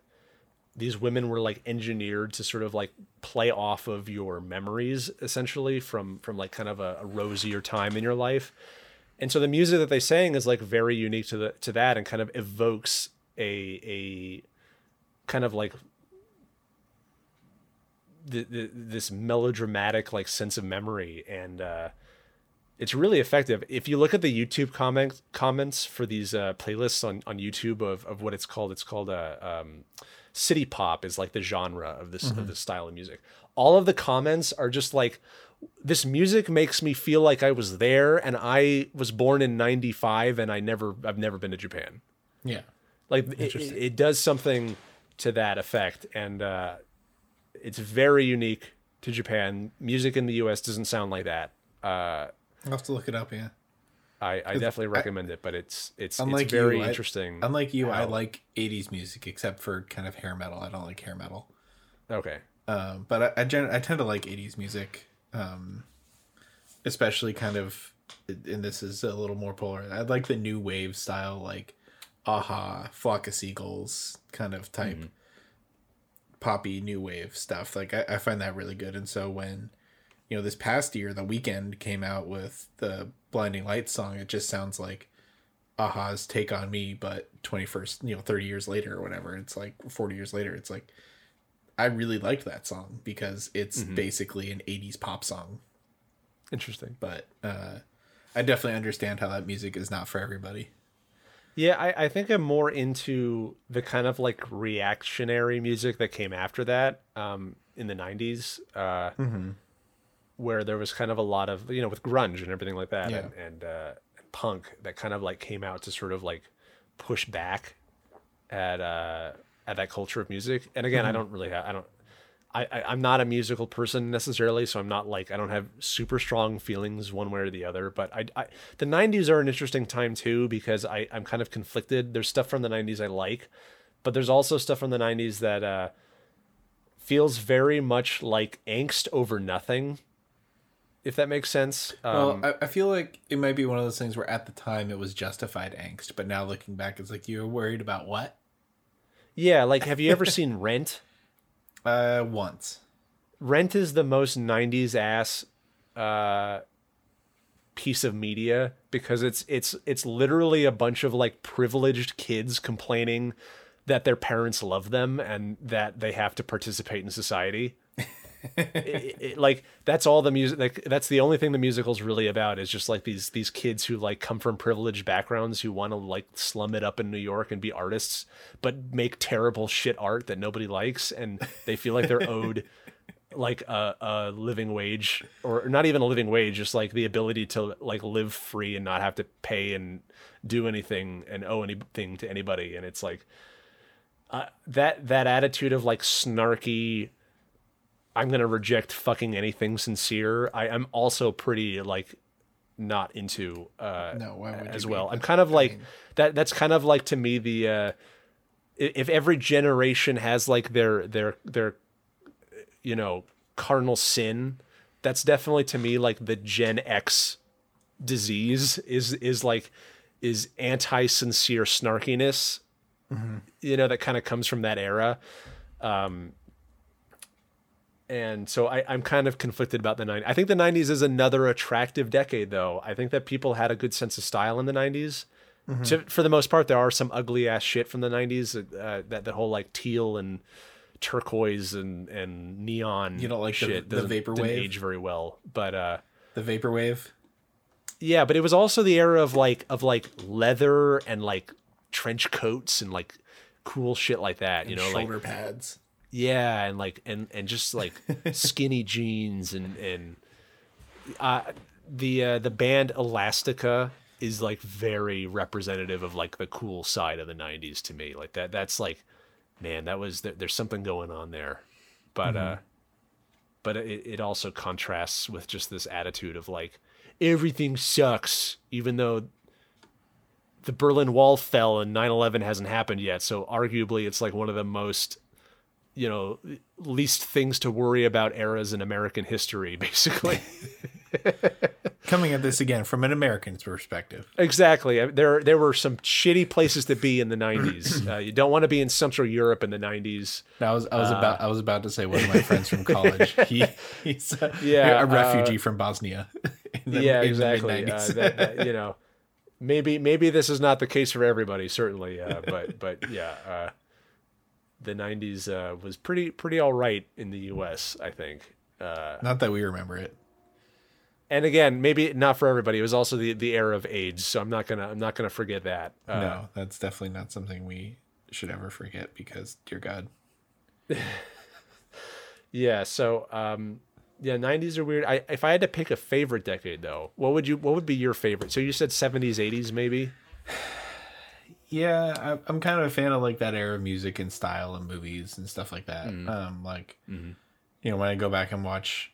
these women were like engineered to sort of like play off of your memories essentially from from like kind of a, a rosier time in your life. And so the music that they sang is like very unique to the to that and kind of evokes a a kind of like the, the, this melodramatic like sense of memory and uh it's really effective if you look at the youtube comment comments for these uh playlists on on youtube of of what it's called it's called a um city pop is like the genre of this of this style of music all of the comments are just like this music makes me feel like I was there and I was born in 95 and I never I've never been to Japan. Yeah. Like it, it, it does something to that effect and uh it's very unique to Japan. Music in the US doesn't sound like that. Uh I'll have to look it up, yeah. I, I definitely recommend it, but it's it's Unlike it's very you, I- interesting. Unlike you, I like 80s music except for kind of hair metal. I don't like hair metal. okay. Um, but I I, gen- I tend to like 80s music. Um, especially kind of and this is a little more polar. I like the new wave style like aha, flock of seagulls kind of type poppy new wave stuff. Like I, I find that really good. And so when you know this past year, the Weeknd came out with the Blinding Lights song, it just sounds like Aha's Take on Me, but 21st, you know, 30 years later or whatever. It's like 40 years later. It's like I really liked that song because it's basically an 80s pop song. Interesting. But uh, I definitely understand how that music is not for everybody. Yeah, I, I think I'm more into the kind of like reactionary music that came after that um, in the 90s, uh, where there was kind of a lot of, you know, with grunge and everything like that Yeah. and, and, uh, and punk that kind of like came out to sort of like push back at, uh, at that culture of music. And again, I don't really have, I don't, I, I, I'm not a musical person necessarily, so I'm not like I don't have super strong feelings one way or the other. But I, I the '90s are an interesting time too because I, I'm kind of conflicted. There's stuff from the '90s I like, but there's also stuff from the '90s that uh, feels very much like angst over nothing. If that makes sense. Um, Well, I, I feel like it might be one of those things where at the time it was justified angst, but now looking back, it's like you're worried about what? yeah, like have you ever seen Rent? Uh, once. Rent is the most 90s ass uh piece of media because it's it's it's literally a bunch of like privileged kids complaining that their parents love them and that they have to participate in society. It- it- like that's all the music like that's the only thing the musical's really about is just like these these kids who like come from privileged backgrounds who want to like slum it up in New York and be artists but make terrible shit art that nobody likes and they feel like they're owed like a, a living wage or not even a living wage just like the ability to like live free and not have to pay and do anything and owe anything to anybody and it's like uh, that that attitude of like snarky i'm gonna reject fucking anything sincere. I am also pretty like not into uh No, as well. I'm kind of like that that's kind of like to me the uh if every generation has like their their their you know carnal sin that's definitely to me like the gen x disease is is like is anti-sincere snarkiness you know that kind of comes from that era. Um and so I, I'm kind of conflicted about the 90s. I think the 90s is another attractive decade, though. I think that people had a good sense of style in the 90s. To, for the most part, there are some ugly ass shit from the 90s. Uh, that the whole like teal and turquoise and, and neon. You don't like the- shit the doesn't- vaporwave? didn't age very well, but uh, The vaporwave. yeah, but it was also the era of like of like leather and like trench coats and like cool shit like that. You know, like shoulder pads. Yeah, and like and and just like skinny jeans and and uh, the uh, the band Elastica is like very representative of like the cool side of the '90s to me. Like that, that's like, man, that was there, there's something going on there, but uh, but it, it also contrasts with just this attitude of like everything sucks, even though the Berlin Wall fell and 9/11 hasn't happened yet. So arguably, it's like one of the most you know least things to worry about eras in American history, basically. Coming at this again from an American's perspective. exactly. There there were some shitty places to be in the 90s. Uh, you don't want to be in Central Europe in the 90s. I was I was Uh. about I was about to say one of my friends from college. He he's a, Yeah, a refugee from Bosnia. The, yeah, in the exactly. Uh, that, that, you know, maybe maybe this is not the case for everybody, certainly. Uh, but but yeah, uh, the '90s uh, was pretty pretty all right in the U.S. I think. Uh, Not that we remember it. and again, maybe not for everybody. It was also the, the era of AIDS, so I'm not gonna I'm not gonna forget that. Uh, no, that's definitely not something we should ever forget because, dear God, Yeah. So um, yeah, '90s are weird. I if I had to pick a favorite decade though, what would you what would be your favorite? So you said '70s, '80s, maybe. yeah, I, I'm kind of a fan of like that era of music and style and movies and stuff like that. Um, like, you know, when I go back and watch,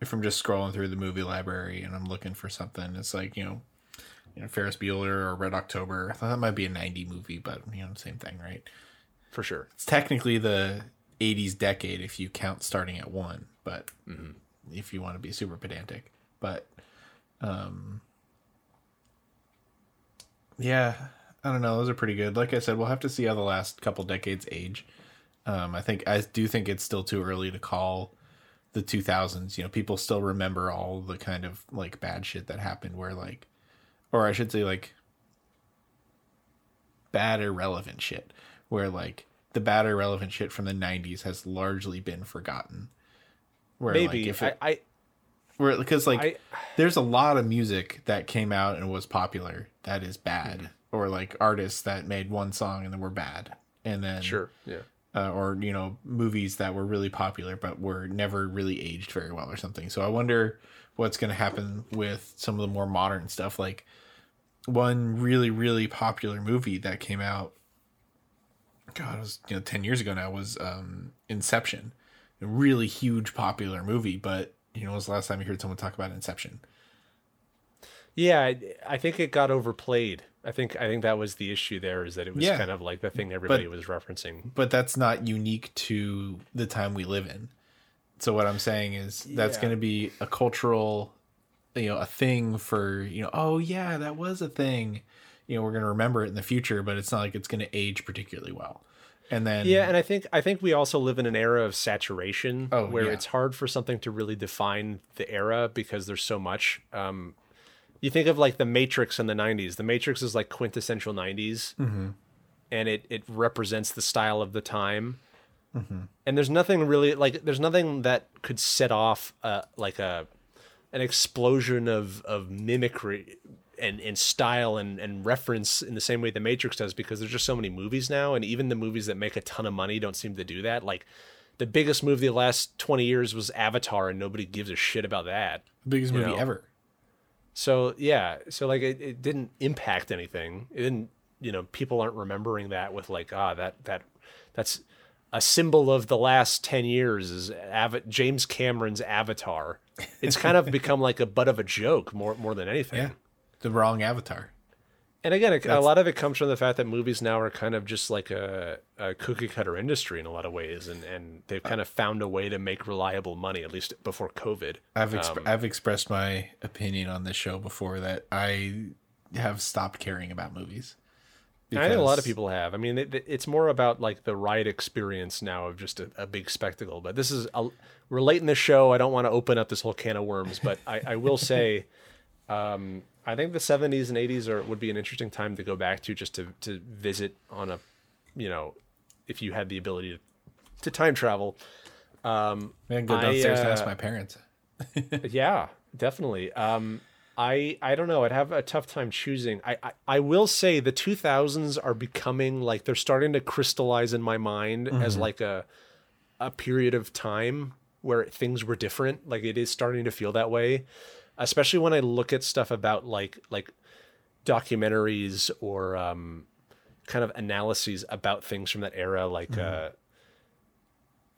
if I'm just scrolling through the movie library and I'm looking for something, it's like you know, you know, Ferris Bueller or Red October. I thought that might be a '90 movie, but you know, same thing, right? For sure. It's technically the '80s decade if you count starting at one, but if you want to be super pedantic, but um, yeah, I don't know. Those are pretty good. Like I said, we'll have to see how the last couple decades age. Um, I think I do think it's still too early to call the 2000s. You know, people still remember all the kind of like bad shit that happened. Where like, or I should say like bad irrelevant shit. Where like the bad irrelevant shit from the 90s has largely been forgotten. Where Maybe like if I, it, I where because like I- there's a lot of music that came out and was popular that is bad Mm-hmm. Or like artists that made one song and then were bad. And then sure yeah. uh, or you know movies that were really popular but were never really aged very well or something. So i wonder what's going to happen with some of the more modern stuff. Like one really really popular movie that came out god it was you know 10 years ago now was um inception. A really huge popular movie but you know when was the last time you heard someone talk about inception? Yeah, I, I think it got overplayed. I think I think that was the issue there is that it was Yeah. kind of like the thing everybody was referencing. but that's not unique to the time we live in. So what I'm saying is that's Yeah. going to be a cultural, you know, a thing for you know. Oh yeah, that was a thing. You know, we're going to remember it in the future, but it's not like it's going to age particularly well. And then Yeah, and I think I think we also live in an era of saturation Oh, where yeah. it's hard for something to really define the era because there's so much. Um, you think of like the Matrix in the '90s. The Matrix is like quintessential '90s, and it it represents the style of the time. And there's nothing really like there's nothing that could set off uh, like a an explosion of of mimicry and, and style and, and reference in the same way the Matrix does because there's just so many movies now and even the movies that make a ton of money don't seem to do that. Like the biggest movie the last twenty years was Avatar and nobody gives a shit about that. biggest movie know. ever. So yeah, so like it, it didn't impact anything. It didn't you know, people aren't remembering that with like, ah, that that that's a symbol of the last 10 years is Ava- James Cameron's Avatar. It's kind of become like a butt of a joke more more than anything. Yeah, the wrong Avatar. And again, it, a lot of it comes from the fact that movies now are kind of just like a, a cookie cutter industry in a lot of ways, and, and they've kind of found a way to make reliable money, at least before COVID. I've exp- I've expressed my opinion on this show before that I have stopped caring about movies. And I think a lot of people have. I mean, it- it's more about like the ride experience now of just a, a big spectacle. But this is a, we're late in the show. I don't want to open up this whole can of worms, but I, I will say, um, I think the '70s and '80s are would be an interesting time to go back to just to to visit on a, you know, if you had the ability to, to time travel. Man, go I, downstairs and ask uh, my parents. yeah, definitely. Um, I I don't know. I'd have a tough time choosing. I, I I will say the 2000s are becoming like they're starting to crystallize in my mind as like a a period of time where things were different. Like it is starting to feel that way, especially when I look at stuff about like like documentaries or um, kind of analyses about things from that era. Like uh,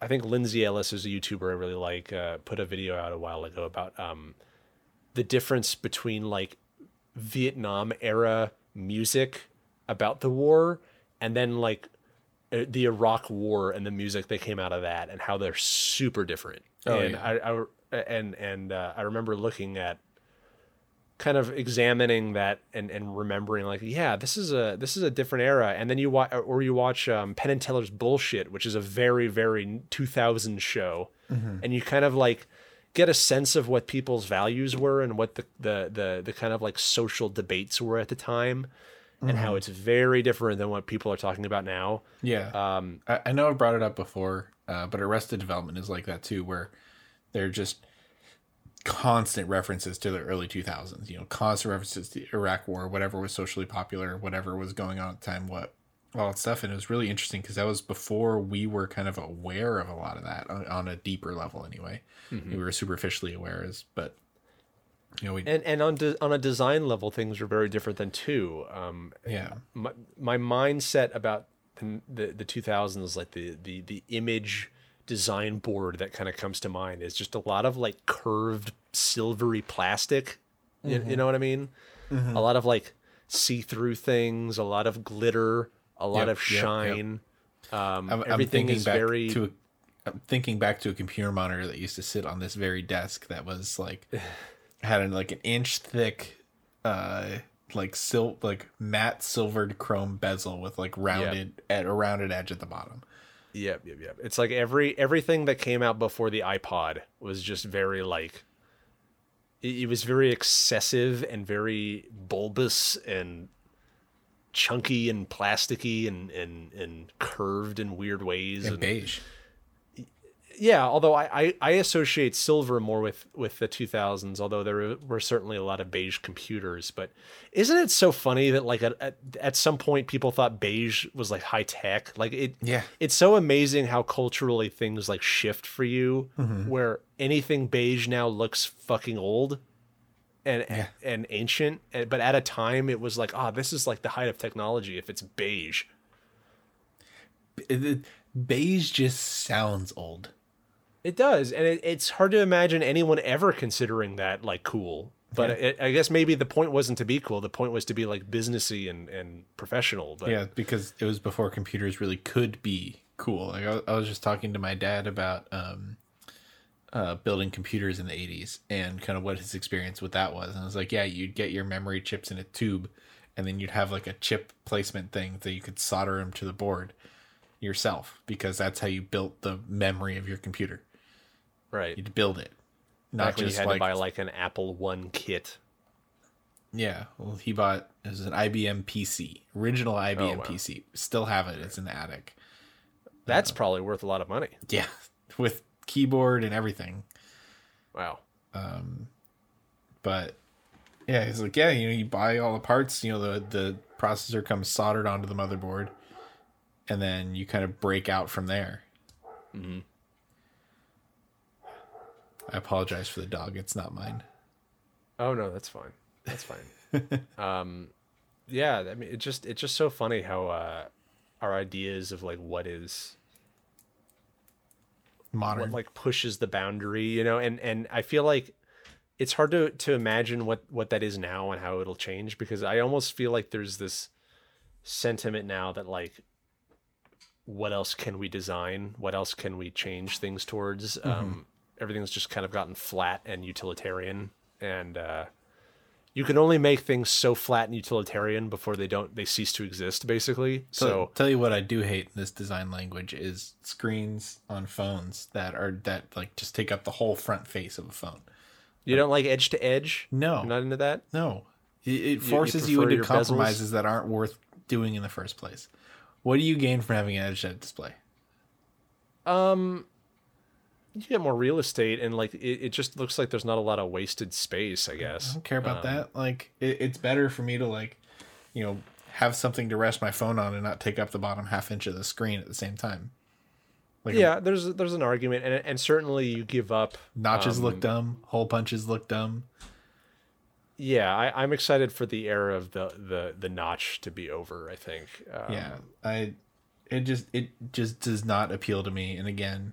I think Lindsay Ellis is a YouTuber I really like. Uh, put a video out a while ago about um, the difference between like Vietnam era music about the war and then like uh, the Iraq War and the music that came out of that and how they're super different. Oh, and yeah. I, I and and uh, I remember looking at kind of examining that and, and remembering like yeah this is a this is a different era and then you watch or you watch um, Penn and Teller's bullshit which is a very very 2000 show and you kind of like get a sense of what people's values were and what the the the, the kind of like social debates were at the time and how it's very different than what people are talking about now. Yeah. Um, I, I know I've brought it up before, uh, but Arrested Development is like that too, where they're just constant references to the early 2000s. You know, constant references to the Iraq War, whatever was socially popular, whatever was going on at the time, what all that stuff. And it was really interesting because that was before we were kind of aware of a lot of that on, on a deeper level, anyway. We were superficially aware, as but you know, we And and on de- on a design level, things were very different than two. Um, yeah, my, my mindset about the the, the 2000s, like the, the the image design board that kind of comes to mind is just a lot of like curved silvery plastic. You, you know what I mean? A lot of like see through things, a lot of glitter, a lot Yep, of yep, yep. shine. Um, I'm, I'm everything thinking is back very to. A, I'm thinking back to a computer monitor that used to sit on this very desk that was like had an, like an inch thick, uh, like sil like matte silvered chrome bezel with like rounded at a rounded edge at the bottom. Yep, yep, yep. It's like every everything that came out before the iPod was just very like it, it was very excessive and very bulbous and chunky and plasticky and and and curved in weird ways. And and- beige. Yeah, although I, I, I associate silver more with, with the 2000s, although there were certainly a lot of beige computers. But isn't it so funny that like at, at, some point people thought beige was like high tech? Like it, Yeah. it's so amazing how culturally things like shift for you, Mm-hmm. where anything beige now looks fucking old and Yeah. and ancient. But at a time, it was like, ah, this is like the height of technology if it's beige. Beige just sounds old. It does, and it, it's hard to imagine anyone ever considering that like cool. But it, I guess maybe the point wasn't to be cool. The point was to be like businessy and, and professional. But Yeah, because it was before computers really could be cool. Like I, I was just talking to my dad about um, uh, building computers in the '80s and kind of what his experience with that was. And I was like, yeah, you'd get your memory chips in a tube, and then you'd have like a chip placement thing that you could solder them to the board yourself because that's how you built the memory of your computer. Right, You'd build it, not back when you just had like to buy like an Apple One kit. Yeah, well, he bought it was an IBM PC, original IBM wow. PC. Still have it. It's in the attic. That's probably worth a lot of money. Yeah, with keyboard and everything. Wow. Um, but yeah, he's like, yeah, you know, you buy all the parts. You know, the the processor comes soldered onto the motherboard, and then you kind of break out from there. I apologize for the dog. It's not mine. Oh no, that's fine. That's fine. um, yeah, I mean, it just it's just so funny how uh, our ideas of like what is Modern. what like pushes the boundary, you know, and and I feel like it's hard to to imagine what what that is now and how it'll change because I almost feel like there's this sentiment now that like what else can we design? What else can we change things towards? Um, everything's just kind of gotten flat and utilitarian, and uh, you can only make things so flat and utilitarian before they don't they cease to exist, basically. So, So tell you what I do hate in this design language is screens on phones that are that like just take up the whole front face of a phone. you don't like edge to edge? No. You're not into that. No, it, it forces you, prefer into your bezels? compromises that aren't worth doing in the first place. What do you gain from having an edge head display? Um, you get more real estate, and like it, it just looks like there's not a lot of wasted space. I guess. I don't care about Um, that. Like, it, it's better for me to like, you know, have something to rest my phone on and not take up the bottom half inch of the screen at the same time. Like, Yeah, there's there's an argument, and and certainly you give up. notches um, look dumb, hole punches look dumb. Yeah, I, I'm excited for the era of the the the notch to be over. I think. Um, yeah i it just it just does not appeal to me and again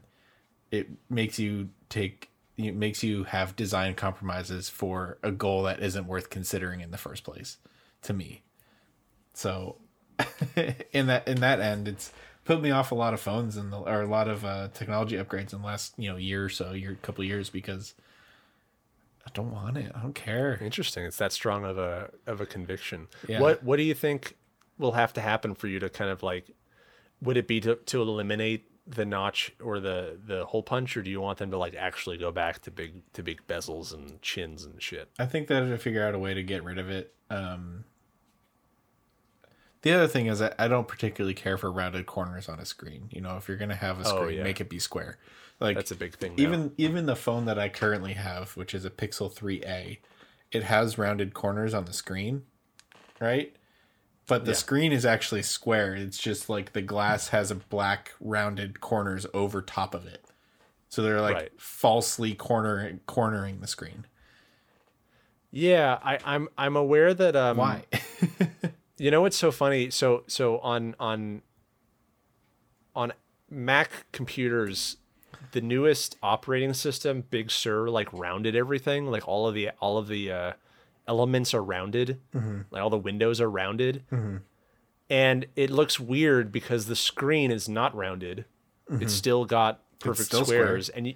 it makes you take it makes you have design compromises for a goal that isn't worth considering in the first place to me so in that in that end it's put me off a lot of phones and or a lot of uh, technology upgrades in the last you know year or so year couple years because i don't want it i don't care Interesting. It's that strong of a of a conviction. Yeah. What What do you think will have to happen for you to kind of like? Would it be to to eliminate the notch or the the hole punch, or do you want them to like actually go back to big to big bezels and chins and shit? I think that to figure out a way to get rid of it. Um, the other thing is that I don't particularly care for rounded corners on a screen. You know, if you're gonna have a Oh, screen, yeah. make it be square. Like That's a big thing. Now. even even the phone that I currently have, which is a Pixel 3a, it has rounded corners on the screen, right? But the Yeah. screen is actually square. It's just like the glass has a black rounded corners over top of it. So they're like Right. falsely corner cornering the screen. yeah, I, I'm I'm aware that um, Why? You know what's so funny? So so on on on Mac computers, the newest operating system, Big Sur, like rounded everything. Like all of the all of the uh, elements are rounded. Mm-hmm. Like all the windows are rounded, mm-hmm. and it looks weird because the screen is not rounded. It's mm-hmm. still got perfect still square. squares, and you,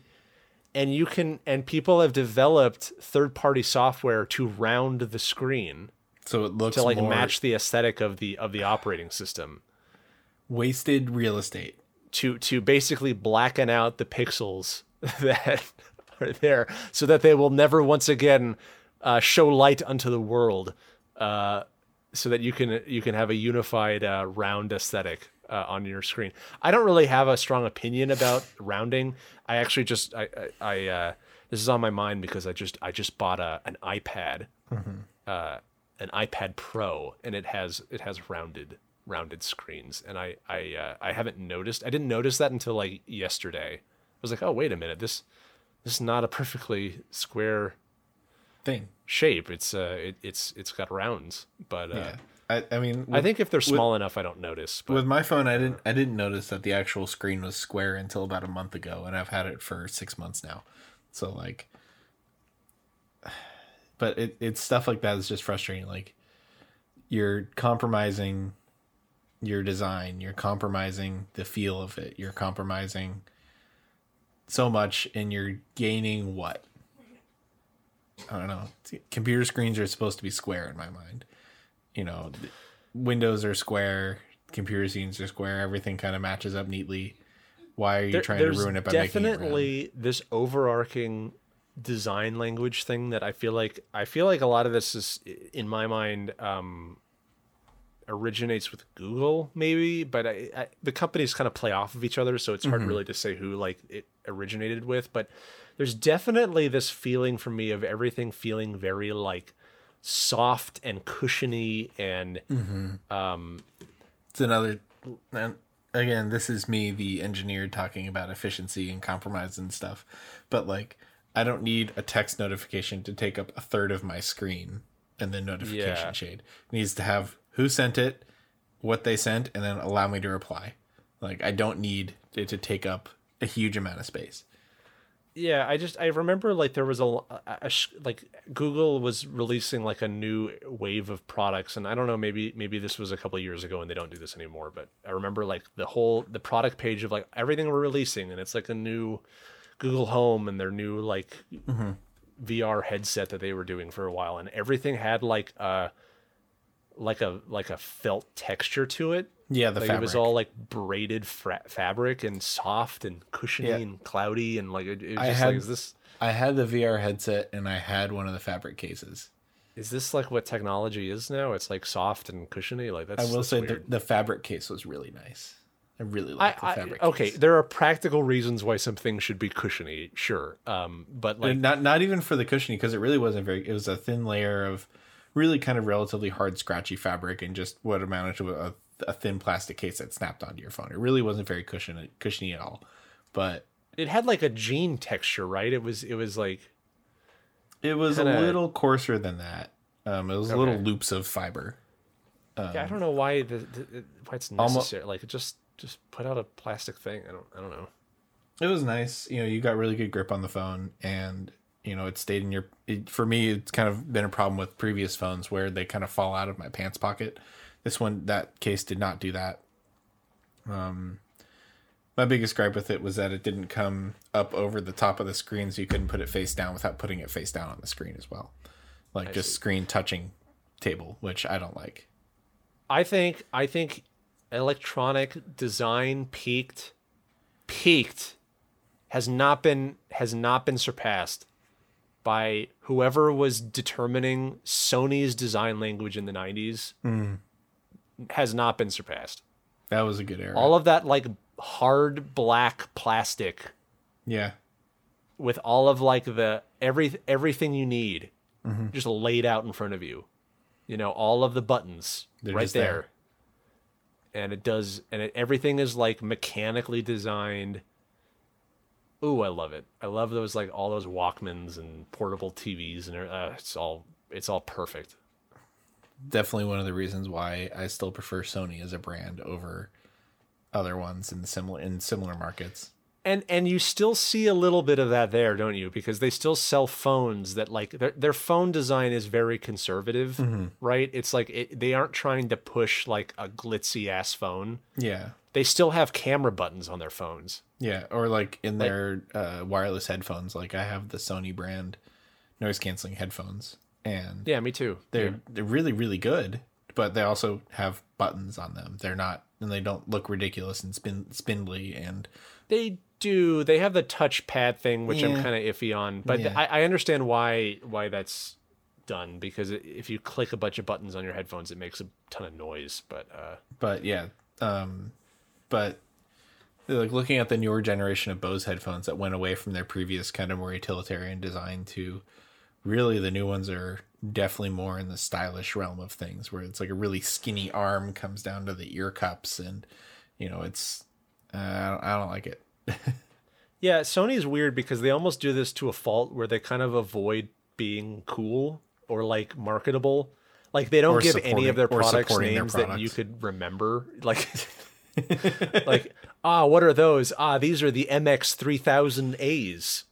and you can and people have developed third party software to round the screen so it looks to like more match the aesthetic of the of the operating system wasted real estate. to to basically blacken out the pixels that are there so that they will never once again uh, show light unto the world uh, so that you can you can have a unified uh, round aesthetic uh, on your screen. I don't really have a strong opinion about rounding. I actually just i i, I uh, this is on my mind because i just i just bought a an ipad uh, an ipad pro and it has it has rounded rounded screens. And i i uh, i haven't noticed i didn't notice that until like yesterday. I was like oh wait a minute. This this is not a perfectly square Thing. shape it's uh it, it's it's got rounds but uh Yeah. I, I mean i think if they're small enough i don't notice but with my phone I didn't I didn't notice that the actual screen was square until about a month ago and I've had it for six months now. So like but it, it's stuff like that is just frustrating. Like you're compromising your design, you're compromising the feel of it, you're compromising so much and you're gaining what? I don't know. Computer screens are supposed to be square in my mind. You know, windows are square, computer scenes are square, everything kind of matches up neatly. Why are you There- trying to ruin it by making it definitely this overarching design language thing that I feel like I feel like a lot of this is in my mind um, originates with Google maybe, but I, I, the companies kind of play off of each other, so it's hard Mm-hmm. really to say who like it originated with. But there's definitely this feeling for me of everything feeling very like soft and cushiony and mm-hmm. um, It's another. And again, this is me, the engineer, talking about efficiency and compromise and stuff. But like, I don't need a text notification to take up a third of my screen, and then notification Yeah. shade it needs to have who sent it, what they sent, and then allow me to reply. Like, I don't need it to take up a huge amount of space. Yeah, I just I remember like there was a, a, like Google was releasing like a new wave of products, and I don't know maybe maybe this was a couple of years ago and they don't do this anymore, but I remember like the whole the product page of like everything we're releasing, and it's like a new Google Home and their new like mm-hmm. VR headset that they were doing for a while, and everything had like a like a like a felt texture to it. Yeah, the like fabric. it was all like braided fra- fabric and soft and cushiony Yeah. and cloudy and like it, it was I just had- like is this I had the VR headset, and I had one of the fabric cases. is this like what technology is now? It's like soft and cushiony. Like that's I will that's say the, the fabric case was really nice. I really like the I fabric. okay, case. there are practical reasons why some things should be cushiony, sure. Um, but like And not not even for the cushiony because it really wasn't very. It was a thin layer of really kind of relatively hard, scratchy fabric, and just what amounted to a, a thin plastic case that snapped onto your phone. It really wasn't very cushion cushiony at all. But it had like a jean texture, right? It was it was like it was Kinda- a little coarser than that. Um, it was little loops of fiber. yeah, I don't know why the, the why it's necessary. like it just just put out a plastic thing. I don't I don't know. It was nice. You know, you got really good grip on the phone, and you know it stayed in your. It, for me, it's kind of been a problem with previous phones where they kind of fall out of my pants pocket. This one, that case did not do that. Um, my biggest gripe with it was that it didn't come up over the top of the screen, so you couldn't put it face down without putting it face down on the screen as well, like just see. screen touching table, which I don't like. I think I think electronic design peaked peaked has not been has not been surpassed by whoever was determining Sony's design language in the 90s has not been surpassed. That was a good era. All of that like hard black plastic yeah. with all of like the every everything you need Mm-hmm. just laid out in front of you. You know, all of the buttons They're right there. there. And it does and it, everything is like mechanically designed. Ooh, I love it. I love those like all those Walkmans and portable TVs and uh, it's all it's all perfect. Definitely one of the reasons why I still prefer Sony as a brand over other ones in similar in similar markets. And and you still see a little bit of that there, don't you? Because they still sell phones that like their their phone design is very conservative, Mm-hmm. right? It's like it, they aren't trying to push like a glitzy ass phone. Yeah. They still have camera buttons on their phones. Yeah, or like in their uh, wireless headphones. Like I have the Sony brand noise canceling headphones, and Yeah, me too. they're they're really really good. But they also have buttons on them. They're not, and they don't look ridiculous and spin spindly. And They do. They have the touchpad thing, which I'm kind of iffy on, but Yeah. I, I understand why why that's done because if you click a bunch of buttons on your headphones, it makes a ton of noise. But uh, but yeah, um, but like looking at the newer generation of Bose headphones that went away from their previous kind of more utilitarian design to really the new ones are definitely more in the stylish realm of things where it's like a really skinny arm comes down to the ear cups and you know it's uh, I, don't, I don't like it Yeah, Sony's weird because they almost do this to a fault where they kind of avoid being cool or like marketable. Like they don't Or give any of their products supporting their names that you could remember. Like like ah, what are those? Ah, these are the MX 3000As.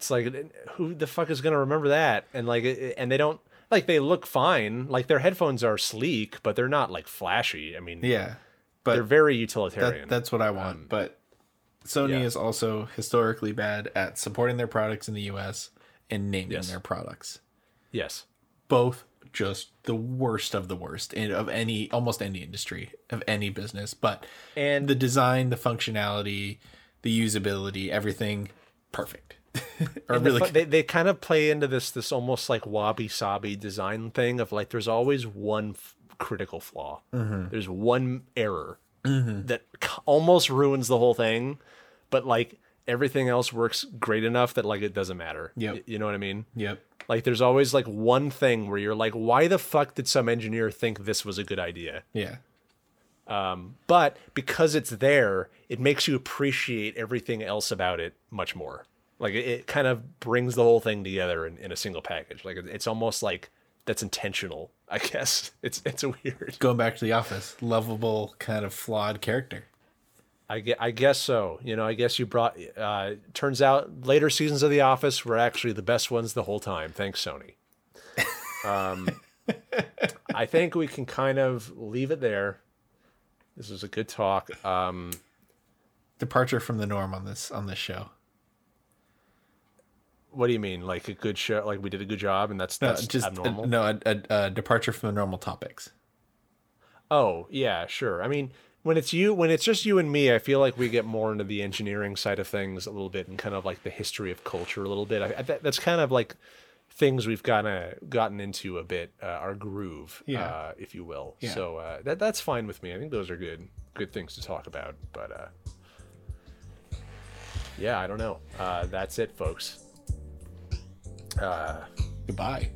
It's like who the fuck is going to remember that? And like and they don't like they look fine. Like their headphones are sleek, but they're not like flashy. I mean, yeah but they're very that, utilitarian. that's what I want um, but Sony yeah. is also historically bad at supporting their products in the US and naming Yes. their products yes. both just the worst of the worst in, of any almost any industry of any business but And the design the functionality the usability everything perfect the really fu- they, they kind of play into this this almost like wabi sabi design thing of like there's always one f- critical flaw. Mm-hmm. there's one error that c- almost ruins the whole thing but like everything else works great enough that like it doesn't matter. Yep. Y- you know what i mean? Yep. Like there's always like one thing where you're like why the fuck did some engineer think this was a good idea? Yeah. Um, but because it's there, it makes you appreciate everything else about it much more. Like it, it kind of brings the whole thing together in, in a single package. Like it- it's almost like that's intentional. I guess it's it's a weird. going back to the office lovable kind of flawed character I guess, I guess so. You know, I guess you brought. Uh, turns out later seasons of The Office were actually the best ones the whole time. Thanks, Sony. Um, I think we can kind of leave it there. This was a good talk. Um, departure from the norm on this on this show What do you mean? Like a good show? Like we did a good job, and that's no, just abnormal. a, no a, a, a departure from the normal topics Oh yeah, sure. I mean, when it's you, when it's just you and me, I feel like we get more into the engineering side of things a little bit, and kind of like the history of culture a little bit. I, I, that, that's kind of like things we've kind of gotten into a bit, uh, our groove, Yeah. uh, if you will. Yeah. So uh, that that's fine with me. I think those are good good things to talk about. But uh, yeah, I don't know. Uh, that's it, folks. Uh, goodbye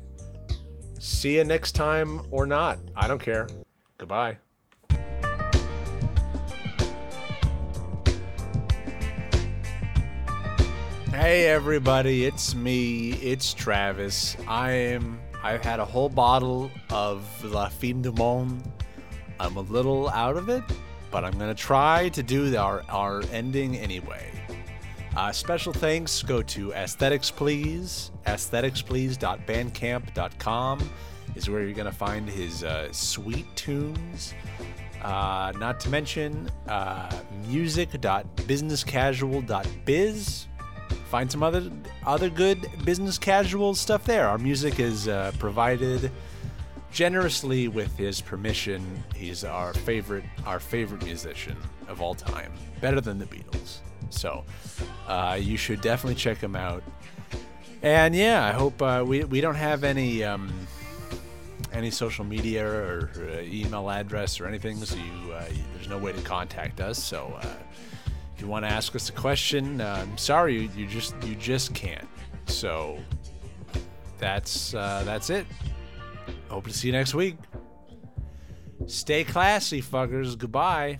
see you next time or not. I don't care. Goodbye. Hey everybody, it's me. It's Travis. I am I've had a whole bottle of La Fin du Monde. I'm a little out of it, but I'm going to try to do our our ending anyway. Uh, special thanks go to Aesthetics Please. Aestheticsplease.bandcamp.com is where you're going to find his uh, sweet tunes. Uh, not to mention uh, music.businesscasual.biz. Find some other other good business casual stuff there. Our music is uh, provided generously with his permission. He's our favorite, our favorite musician of all time, better than the Beatles. So uh, you should definitely check him out. And yeah, I hope uh, we we don't have any um, any social media or uh, email address or anything, so you, uh, you, there's no way to contact us. So uh, if you want to ask us a question, uh, I'm sorry, you, you just you just can't. So that's uh, that's it. Hope to see you next week. Stay classy, fuckers. Goodbye.